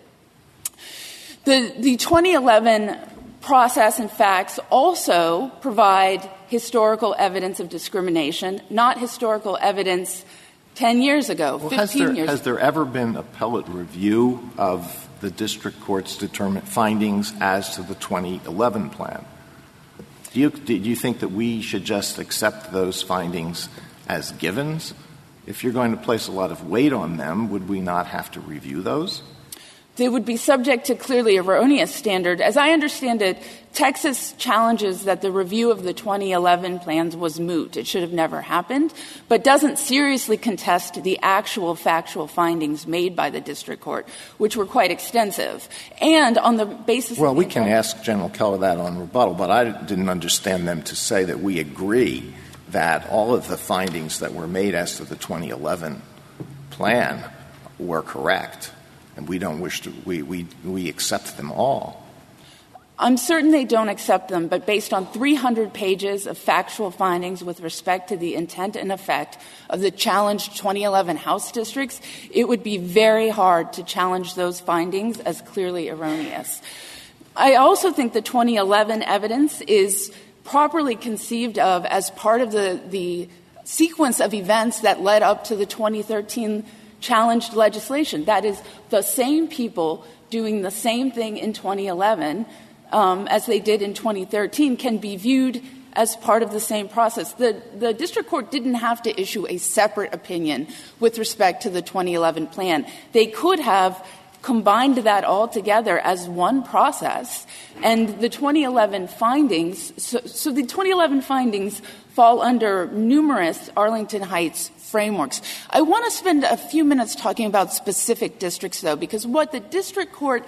The, the 2011 process and facts also provide historical evidence of discrimination, not historical evidence 10 years ago, well, 15 has there, years Has there ever been appellate review of the district court's determined findings as to the 2011 plan? Do you, do you think that we should just accept those findings as givens? If you're going to place a lot of weight on them, would we not have to review those? They would be subject to clearly erroneous standard. As I understand it, Texas challenges that the review of the 2011 plans was moot. It should have never happened, but doesn't seriously contest the actual factual findings made by the district court, which were quite extensive. And on the basis well, we can ask General Keller that on rebuttal, but I didn't understand them to say that we agree that all of the findings that were made as to the 2011 plan were correct, and we don't wish to we, we, we accept them all. I'm certain they don't accept them, but based on 300 pages of factual findings with respect to the intent and effect of the challenged 2011 House districts, it would be very hard to challenge those findings as clearly erroneous. I also think the 2011 evidence is properly conceived of as part of the, the sequence of events that led up to the 2013 challenged legislation. That is, the same people doing the same thing in 2011 um, as they did in 2013 can be viewed as part of the same process. The, the district court didn't have to issue a separate opinion with respect to the 2011 plan. They could have combined that all together as one process. And the 2011 findings, so, the 2011 findings fall under numerous Arlington Heights frameworks. I want to spend a few minutes talking about specific districts, though, because what the district court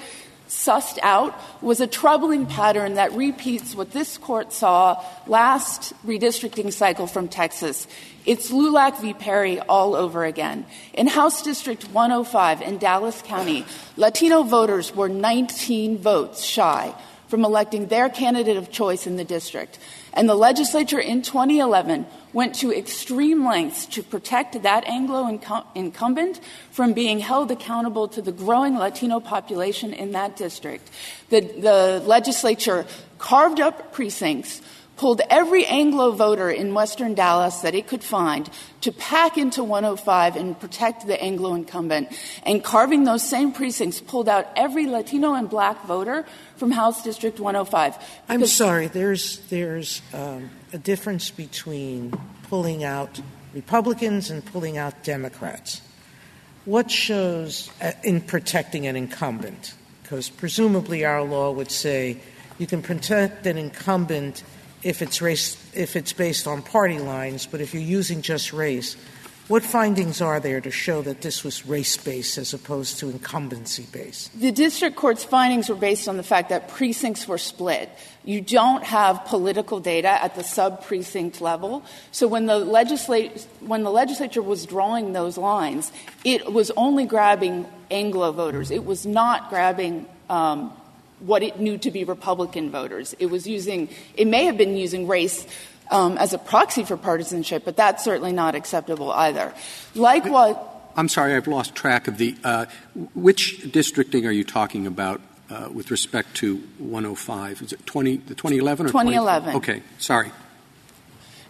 sussed out was a troubling pattern that repeats what this court saw last redistricting cycle from Texas. It's LULAC v. Perry all over again. In House District 105 in Dallas County, Latino voters were 19 votes shy from electing their candidate of choice in the district. And the legislature in 2011 went to extreme lengths to protect that Anglo incumbent from being held accountable to the growing Latino population in that district. The, legislature carved up precincts pulled every Anglo voter in western Dallas that it could find to pack into 105 and protect the Anglo incumbent. And carving those same precincts pulled out every Latino and black voter from House District 105. I'm sorry, there's, there's um, a difference between pulling out Republicans and pulling out Democrats. What shows uh, in protecting an incumbent? Because presumably our law would say you can protect an incumbent if it's race if it's based on party lines, but if you're using just race, what findings are there to show that this was race based as opposed to incumbency based? The district court's findings were based on the fact that precincts were split. You don't have political data at the sub precinct level. So when the, legislat- when the legislature was drawing those lines, it was only grabbing Anglo voters. It was not grabbing um, what it knew to be Republican voters. It was using, it may have been using race um, as a proxy for partisanship, but that's certainly not acceptable either. Likewise, I'm sorry, I've lost track of the. Uh, which districting are you talking about uh, with respect to 105? Is it 20, the 2011 or 2011? Okay, sorry.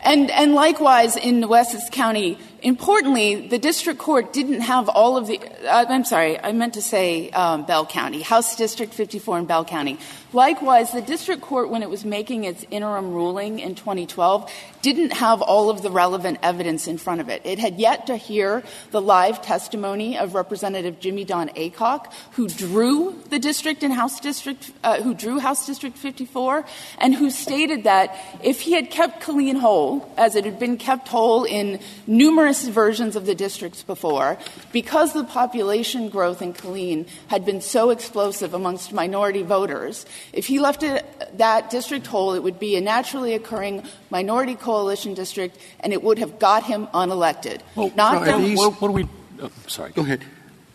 And, and likewise in Wessex County, importantly, the district court didn't have all of the, uh, I'm sorry, I meant to say um, Bell County, House District 54 in Bell County. Likewise, the district court, when it was making its interim ruling in 2012, didn't have all of the relevant evidence in front of it. It had yet to hear the live testimony of Representative Jimmy Don Aycock, who drew the district in House District, uh, who drew House District 54, and who stated that if he had kept Killeen whole, as it had been kept whole in numerous versions of the districts before, because the population growth in Killeen had been so explosive amongst minority voters, if he left it, that district whole, it would be a naturally occurring minority coalition district, and it would have got him unelected. Well, Not are these, what, what, are we? Oh, sorry. Go ahead.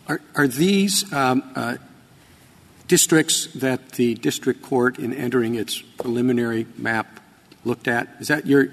Are, are these um, uh, districts that the district court, in entering its preliminary map, looked at? Is that your?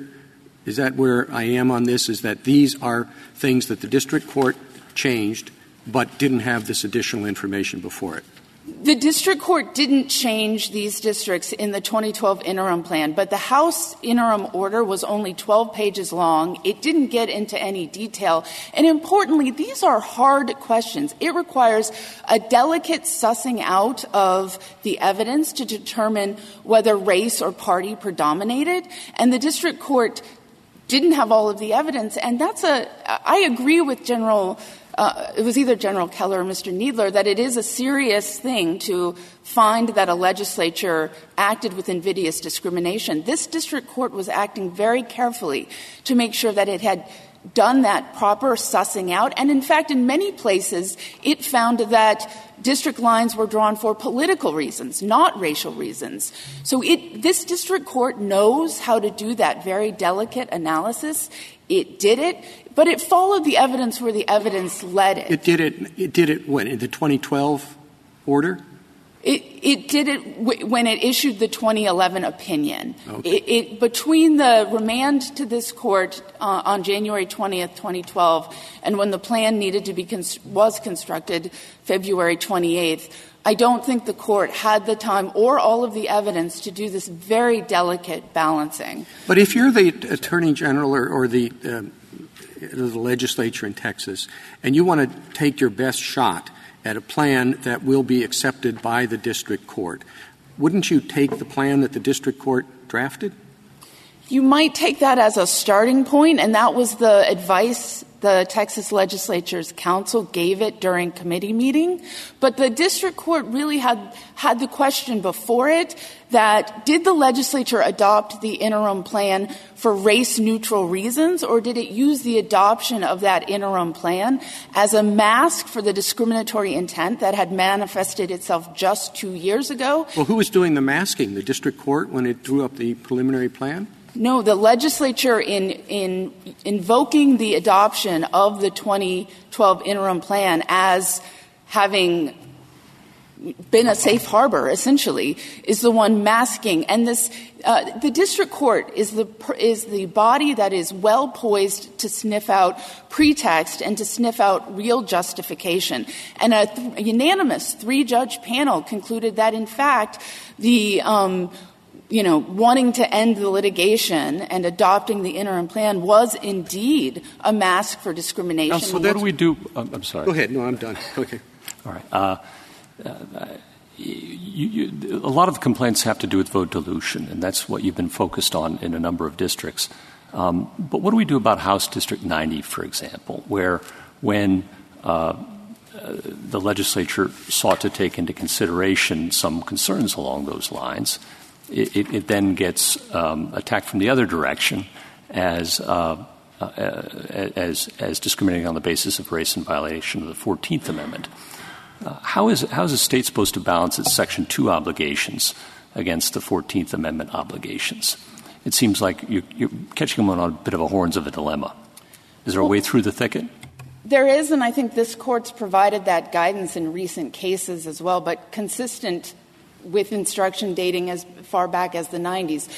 Is that where I am on this? Is that these are things that the district court changed, but didn't have this additional information before it? The district court didn't change these districts in the 2012 interim plan, but the House interim order was only 12 pages long. It didn't get into any detail. And importantly, these are hard questions. It requires a delicate sussing out of the evidence to determine whether race or party predominated. And the district court didn't have all of the evidence. And that's a, I agree with General uh, it was either General Keller or Mr. Kneedler, that it is a serious thing to find that a legislature acted with invidious discrimination. This district court was acting very carefully to make sure that it had done that proper sussing out. And in fact, in many places, it found that district lines were drawn for political reasons, not racial reasons. So it, this district court knows how to do that very delicate analysis. It did it, but it followed the evidence where the evidence led it. It did it. It did it when in the 2012 order. It, it did it w- when it issued the 2011 opinion. It, between the remand to this court uh, on January 20th, 2012, and when the plan needed to be was constructed February 28th, I don't think the court had the time or all of the evidence to do this very delicate balancing. But if you're the attorney general or, or the, uh, the legislature in Texas, and you want to take your best shot at a plan that will be accepted by the district court, wouldn't you take the plan that the district court drafted? You might take that as a starting point, and that was the advice the Texas Legislature's counsel gave it during committee meeting. But the district court really had, had the question before it that did the legislature adopt the interim plan for race neutral reasons, or did it use the adoption of that interim plan as a mask for the discriminatory intent that had manifested itself just two years ago? Well, who was doing the masking? The district court when it drew up the preliminary plan? No, the legislature, in, in invoking the adoption of the 2012 interim plan as having been a safe harbor, essentially, is the one masking. And this, uh, the district court is the is the body that is well poised to sniff out pretext and to sniff out real justification. And a, unanimous three judge panel concluded that, in fact, the um, you know, wanting to end the litigation and adopting the interim plan was indeed a mask for discrimination. So then we do. Um, I'm sorry. Go ahead. No, I'm done. Okay. All right. Uh, uh, you, you, a lot of complaints have to do with vote dilution, and that's what you've been focused on in a number of districts. Um, but what do we do about House District 90, for example, where when uh, the legislature sought to take into consideration some concerns along those lines, it, then gets um, attacked from the other direction as, uh, uh, as, as discriminating on the basis of race in violation of the 14th Amendment. Uh, how, is, how is a state supposed to balance its Section 2 obligations against the 14th Amendment obligations? It seems like you, you're catching them on a bit of a horns of a dilemma. Is there a way through the thicket? There is, and I think this court's provided that guidance in recent cases as well, but consistent with instruction dating as far back as the 90s.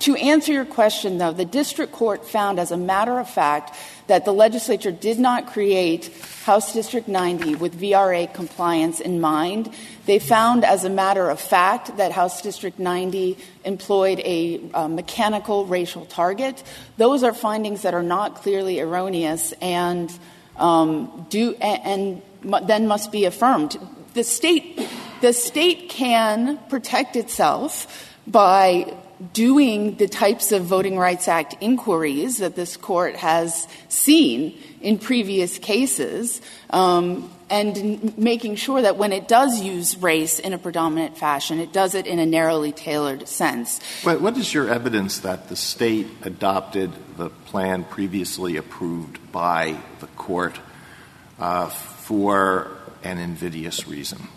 To answer your question, though, the district court found, as a matter of fact, that the legislature did not create House District 90 with VRA compliance in mind. They found, as a matter of fact, that House District 90 employed a uh, mechanical racial target. Those are findings that are not clearly erroneous and um, do and then must be affirmed. The state the state can protect itself by doing the types of Voting Rights Act inquiries that this court has seen in previous cases, um, and making sure that when it does use race in a predominant fashion, it does it in a narrowly tailored sense. But what is your evidence that the state adopted the plan previously approved by the court uh, for an invidious reason?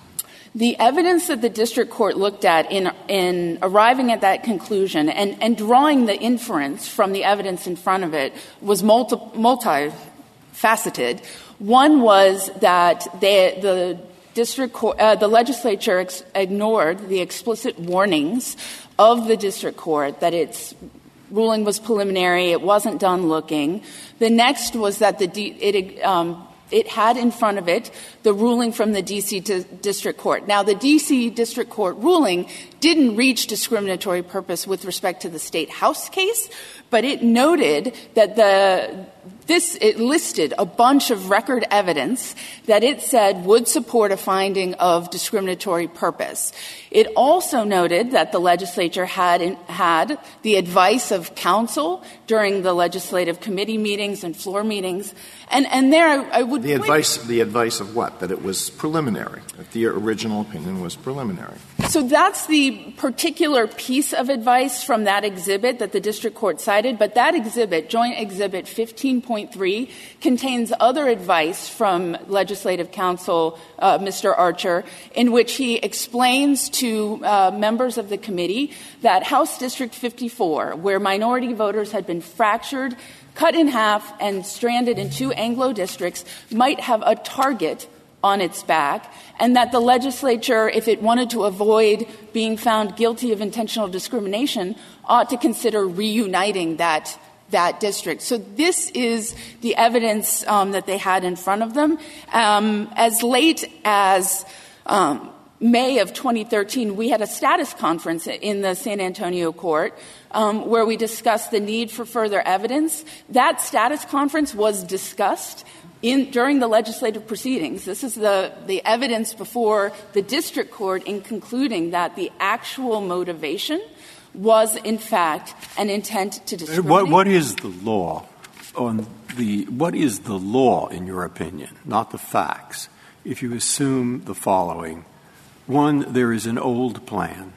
The evidence that the district court looked at in, in arriving at that conclusion and, drawing the inference from the evidence in front of it was multi, multifaceted. One was that the district court, uh, the legislature ignored the explicit warnings of the district court that its ruling was preliminary, it wasn't done looking. The next was that the D, it had in front of it the ruling from the D.C. District Court. Now, the D.C. District Court ruling didn't reach discriminatory purpose with respect to the State House case, but it noted that the this it listed a bunch of record evidence that it said would support a finding of discriminatory purpose. It also noted that the legislature had had the advice of counsel during the legislative committee meetings and floor meetings. And, and there I, I would the advice the advice of what that it was preliminary that the original opinion was preliminary. So that's the particular piece of advice from that exhibit that the district court cited. But that exhibit, Joint Exhibit 15.3, contains other advice from Legislative Counsel uh, Mr. Archer, in which he explains to uh, members of the committee that House District 54, where minority voters had been fractured, cut in half, and stranded in two Anglo districts, might have a target on its back, and that the legislature, if it wanted to avoid being found guilty of intentional discrimination, ought to consider reuniting that that district. So this is the evidence um, that they had in front of them. Um, as late as um, May of 2013, we had a status conference in the San Antonio court where we discussed the need for further evidence. That status conference was discussed in, during the legislative proceedings. This is the, the evidence before the district court in concluding that the actual motivation was, in fact, an intent to discriminate. What, what is the law on the what is the law in your opinion, not the facts? If you assume the following: one, there is an old plan.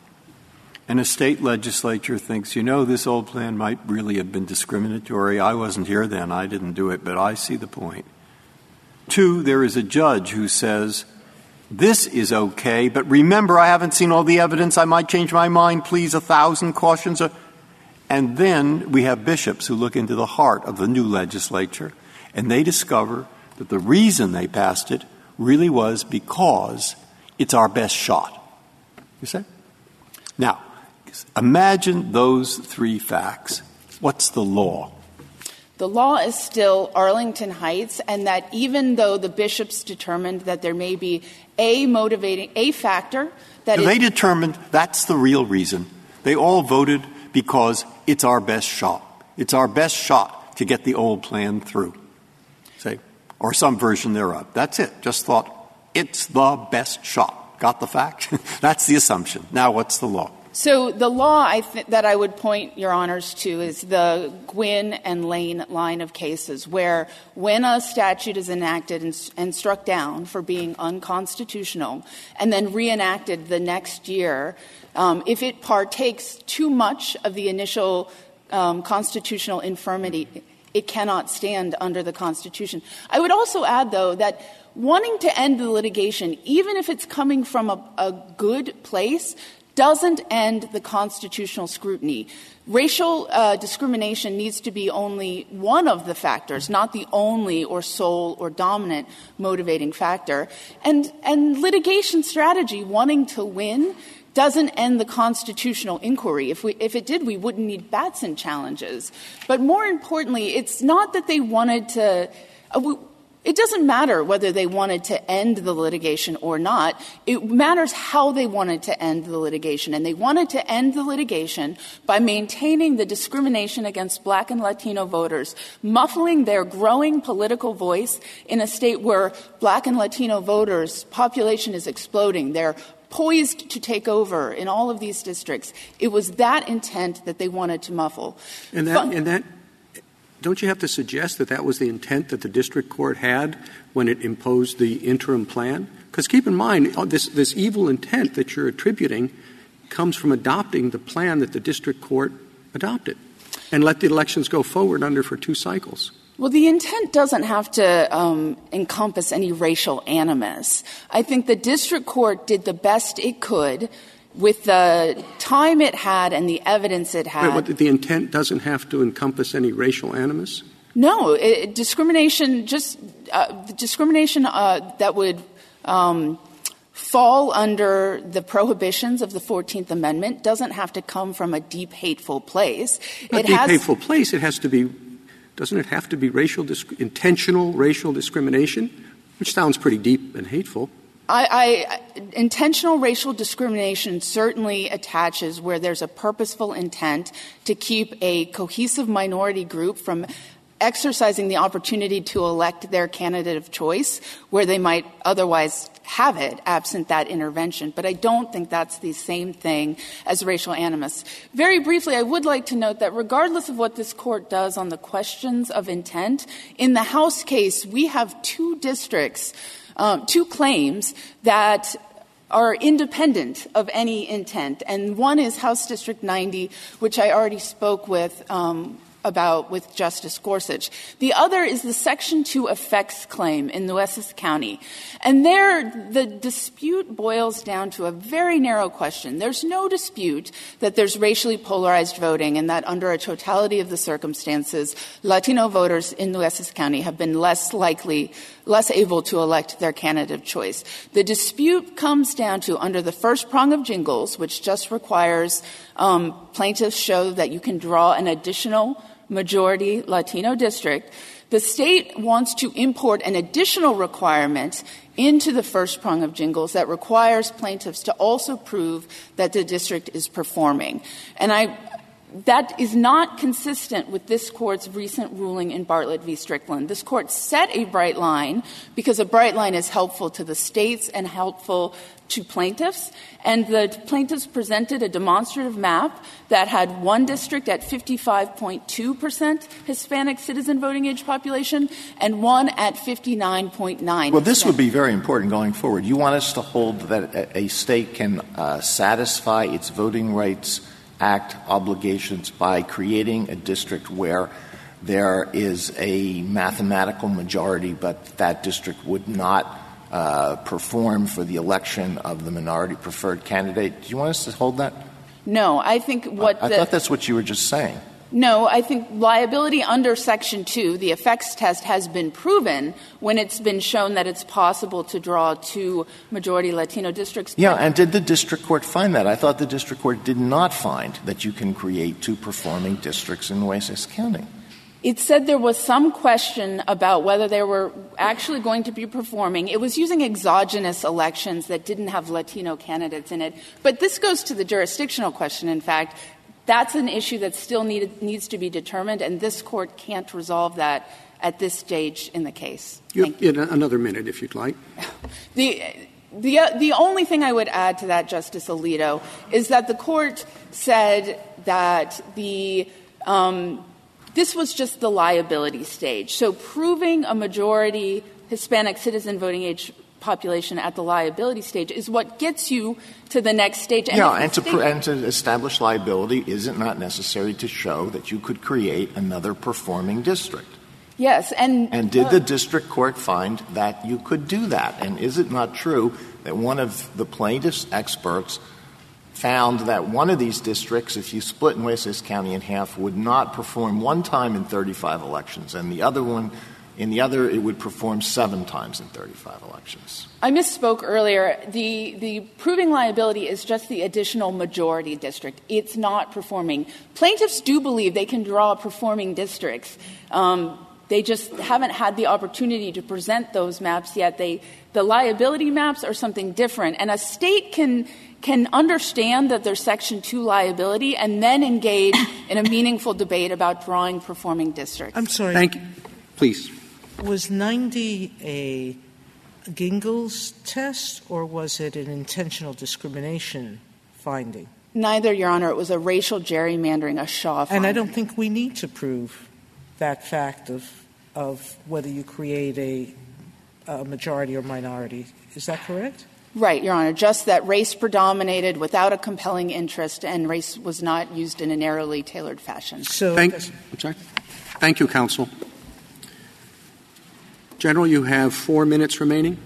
And a state legislature thinks, you know, this old plan might really have been discriminatory. I wasn't here then. I didn't do it, but I see the point. Two, there is a judge who says, this is okay, but remember, I haven't seen all the evidence. I might change my mind. Please, a thousand cautions. And then we have bishops who look into the heart of the new legislature, and they discover that the reason they passed it really was because it's our best shot. You see? Now, imagine those three facts. What's the law? The law is still Arlington Heights, and that even though the bishops determined that there may be a motivating, a factor that they determined that's the real reason. They all voted because it's our best shot. It's our best shot to get the old plan through, say, or some version thereof. That's it. Just thought it's the best shot. Got the fact? that's the assumption. Now, what's the law? So the law I th- that I would point your honors to is the Guinn and Lane line of cases, where when a statute is enacted and, and struck down for being unconstitutional, and then reenacted the next year, um, if it partakes too much of the initial um, constitutional infirmity, it cannot stand under the Constitution. I would also add, though, that wanting to end the litigation, even if it's coming from a, a good place, doesn't end the constitutional scrutiny. Racial uh, discrimination needs to be only one of the factors, not the only or sole or dominant motivating factor. And, and litigation strategy, wanting to win, doesn't end the constitutional inquiry. If, we, if it did, we wouldn't need Batson challenges. But more importantly, it's not that they wanted to. It doesn't matter whether they wanted to end the litigation or not. It matters how they wanted to end the litigation. And they wanted to end the litigation by maintaining the discrimination against black and Latino voters, muffling their growing political voice in a state where black and Latino voters' population is exploding. They're poised to take over in all of these districts. It was that intent that they wanted to muffle. And that, and that don't you have to suggest that that was the intent that the district court had when it imposed the interim plan? Because keep in mind, uh, this, this evil intent that you're attributing comes from adopting the plan that the district court adopted and let the elections go forward under for two cycles. Well, the intent doesn't have to um, encompass any racial animus. I think the district court did the best it could with the time it had and the evidence it had. The intent doesn't have to encompass any racial animus? No, it, discrimination just uh, discrimination uh, that would um, fall under the prohibitions of the Fourteenth Amendment doesn't have to come from a deep hateful place. Not it deep has, hateful place. It has to be. Doesn't it have to be racial, intentional racial discrimination, which sounds pretty deep and hateful? I, intentional racial discrimination certainly attaches where there's a purposeful intent to keep a cohesive minority group from exercising the opportunity to elect their candidate of choice where they might otherwise have it absent that intervention. But I don't think that's the same thing as racial animus. Very briefly, I would like to note that regardless of what this court does on the questions of intent, in the House case, we have two districts, two claims that are independent of any intent. And one is House District 90, which I already spoke with um, about with Justice Gorsuch. The other is the Section 2 effects claim in Nueces County. And there, the dispute boils down to a very narrow question. There's no dispute that there's racially polarized voting and that under a totality of the circumstances, Latino voters in Nueces County have been less likely, less able to elect their candidate of choice. The dispute comes down to under the first prong of Gingles, which just requires um, plaintiffs show that you can draw an additional majority Latino district, the state wants to import an additional requirement into the first prong of Gingles that requires plaintiffs to also prove that the district is performing. And I, that is not consistent with this court's recent ruling in Bartlett v. Strickland. This court set a bright line because a bright line is helpful to the states and helpful to plaintiffs, and the plaintiffs presented a demonstrative map that had one district at 55.2 percent Hispanic citizen voting age population and one at 59.9. Well, this would be very important going forward. You want us to hold that a state can uh, satisfy its voting rights act obligations by creating a district where there is a mathematical majority, but that district would not uh, perform for the election of the minority preferred candidate. Do you want us to hold that? No, I think what I, I thought that's what you were just saying. No, I think liability under Section 2, the effects test, has been proven when it's been shown that it's possible to draw two majority Latino districts. Yeah, and did the district court find that? I thought the district court did not find that you can create two performing districts in Nueces County. It said there was some question about whether they were actually going to be performing. It was using exogenous elections that didn't have Latino candidates in it. But this goes to the jurisdictional question, in fact. That's an issue that still need, needs to be determined, and this court can't resolve that at this stage in the case. You have you. another minute, if you'd like. the, the, uh, the only thing I would add to that, Justice Alito, is that the court said that the um, this was just the liability stage. So proving a majority Hispanic citizen voting age population at the liability stage is what gets you to the next stage. And yeah, and to, pr- and to establish liability, is it not necessary to show that you could create another performing district? Yes, and and did the district court find that you could do that? And is it not true that one of the plaintiff's experts found that one of these districts, if you split Nueces County in half, would not perform one time in 35 elections, and the other one, in the other, it would perform seven times in 35 elections. I misspoke earlier. The, the proving liability is just the additional majority district. It's not performing. Plaintiffs do believe they can draw performing districts. Um, they just haven't had the opportunity to present those maps yet. They, the liability maps are something different, and a state can can understand that there's Section 2 liability and then engage in a meaningful debate about drawing performing districts. I'm sorry. Thank you. Please. Was 90 a Gingles test or was it an intentional discrimination finding? Neither, Your Honor. It was a racial gerrymandering, a Shaw finding. And I don't think we need to prove that fact of, of whether you create a, a majority or minority. Is that correct? Right, Your Honor. Just that race predominated without a compelling interest, and race was not used in a narrowly tailored fashion. So, Thank, I'm sorry. Thank you, counsel. General, you have four minutes remaining.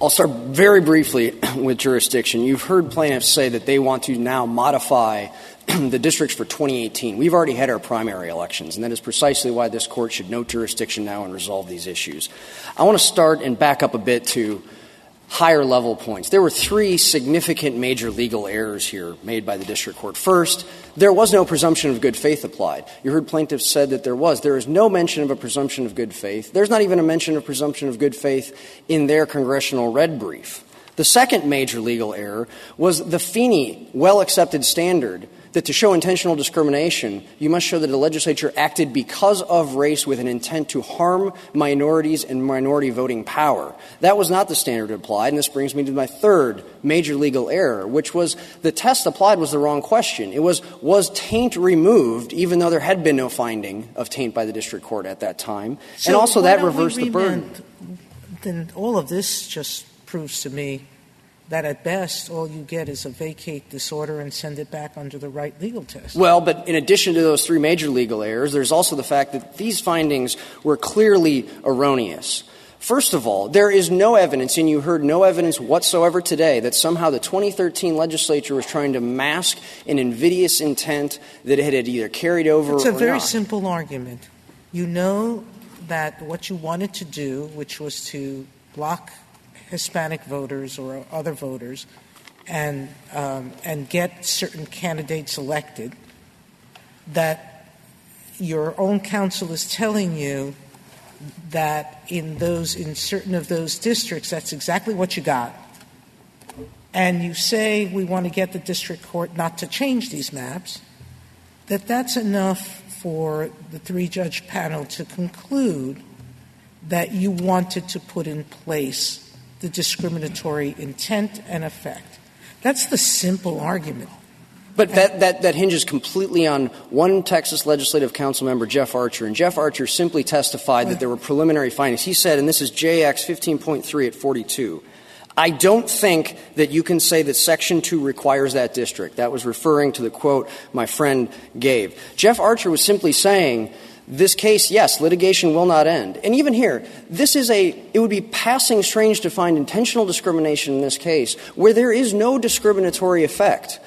I'll start very briefly with jurisdiction. You've heard plaintiffs say that they want to now modify the districts for 2018. We've already had our primary elections, and that is precisely why this court should note jurisdiction now and resolve these issues. I want to start and back up a bit to higher level points. There were three significant major legal errors here made by the district court. First, there was no presumption of good faith applied. You heard plaintiffs said that there was. There is no mention of a presumption of good faith. There's not even a mention of presumption of good faith in their congressional red brief. The second major legal error was the Feeney well accepted standard that to show intentional discrimination, you must show that the legislature acted because of race with an intent to harm minorities and minority voting power. That was not the standard applied, and this brings me to my third major legal error, which was the test applied was the wrong question. It was, was taint removed, even though there had been no finding of taint by the district court at that time? So and also that reversed the burden. Then all of this just proves to me that at best, all you get is a vacate this order and send it back under the right legal test. Well, but in addition to those three major legal errors, there's also the fact that these findings were clearly erroneous. First of all, there is no evidence, and you heard no evidence whatsoever today, that somehow the 2013 legislature was trying to mask an invidious intent that it had either carried over It's a very not. simple argument. You know that what you wanted to do, which was to block Hispanic voters or other voters and, um, and get certain candidates elected, that your own counsel is telling you that in those in certain of those districts that's exactly what you got. And you say we want to get the district court not to change these maps that that's enough for the three judge panel to conclude that you wanted to put in place the discriminatory intent and effect that's the simple argument But that, that, that hinges completely on one Texas Legislative Council member, Jeff Archer. And Jeff Archer simply testified that there were preliminary findings. He said, and this is JX 15.3 at 42, I don't think that you can say that Section 2 requires that district. That was referring to the quote my friend gave. Jeff Archer was simply saying, this case, yes, litigation will not end. And even here, this is a, it would be passing strange to find intentional discrimination in this case where there is no discriminatory effect.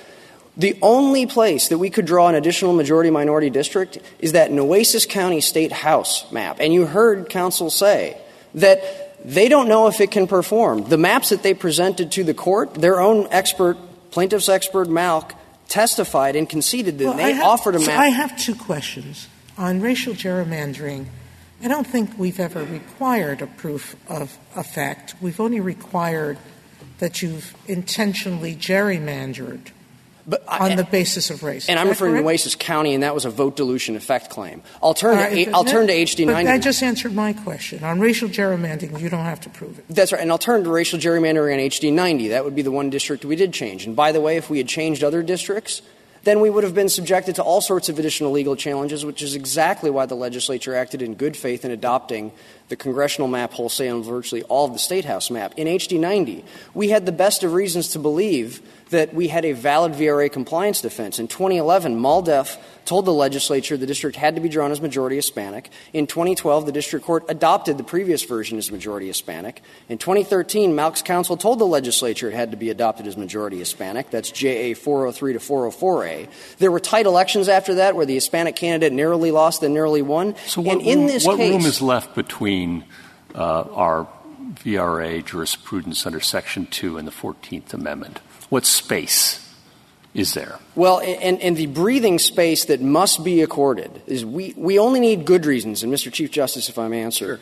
The only place that we could draw an additional majority minority district is that Nueces County State House map. And you heard counsel say that they don't know if it can perform. The maps that they presented to the court, their own expert, plaintiff's expert Malk, testified and conceded that Well, they have- offered a so map. I have two questions. On racial gerrymandering, I don't think we've ever required a proof of effect. We've only required that you've intentionally gerrymandered But I- on the basis of race. and I'm referring to correct? Nueces County, and that was a vote dilution effect claim. I'll turn, All to, I'll turn to that- HD But 90. that just answered my question. On racial gerrymandering, you don't have to prove it. That's right. And I'll turn to racial gerrymandering on HD 90. That would be the one district we did change. And by the way, if we had changed other districts, then we would have been subjected to all sorts of additional legal challenges, which is exactly why the legislature acted in good faith in adopting the congressional map wholesale and virtually all of the state house map. In HD 90, we had the best of reasons to believe that we had a valid VRA compliance defense. In 2011, MALDEF told the legislature the district had to be drawn as majority Hispanic. In 2012, the district court adopted the previous version as majority Hispanic. In 2013, MALC's counsel told the legislature it had to be adopted as majority Hispanic. That's JA 403 to 404A. There were tight elections after that where the Hispanic candidate narrowly lost and narrowly won. So what, and in room, this what case, room is left between uh, our VRA jurisprudence under Section 2 and the 14th Amendment? What space is there? Well, and, and the breathing space that must be accorded is we, we only need good reasons, and Mr. Chief Justice, if I may answer,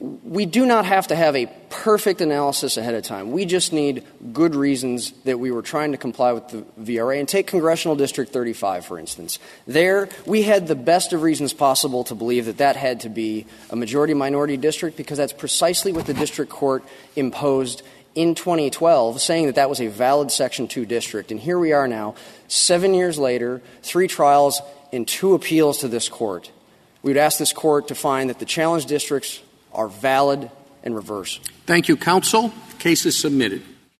we do not have to have a perfect analysis ahead of time. We just need good reasons that we were trying to comply with the VRA. And take Congressional District 35, for instance. There, we had the best of reasons possible to believe that that had to be a majority minority district because that's precisely what the district court imposed in 2012, saying that that was a valid Section 2 district. And here we are now, seven years later, three trials and two appeals to this court. We would ask this court to find that the challenged districts are valid and reverse. Thank you, counsel. Case is submitted.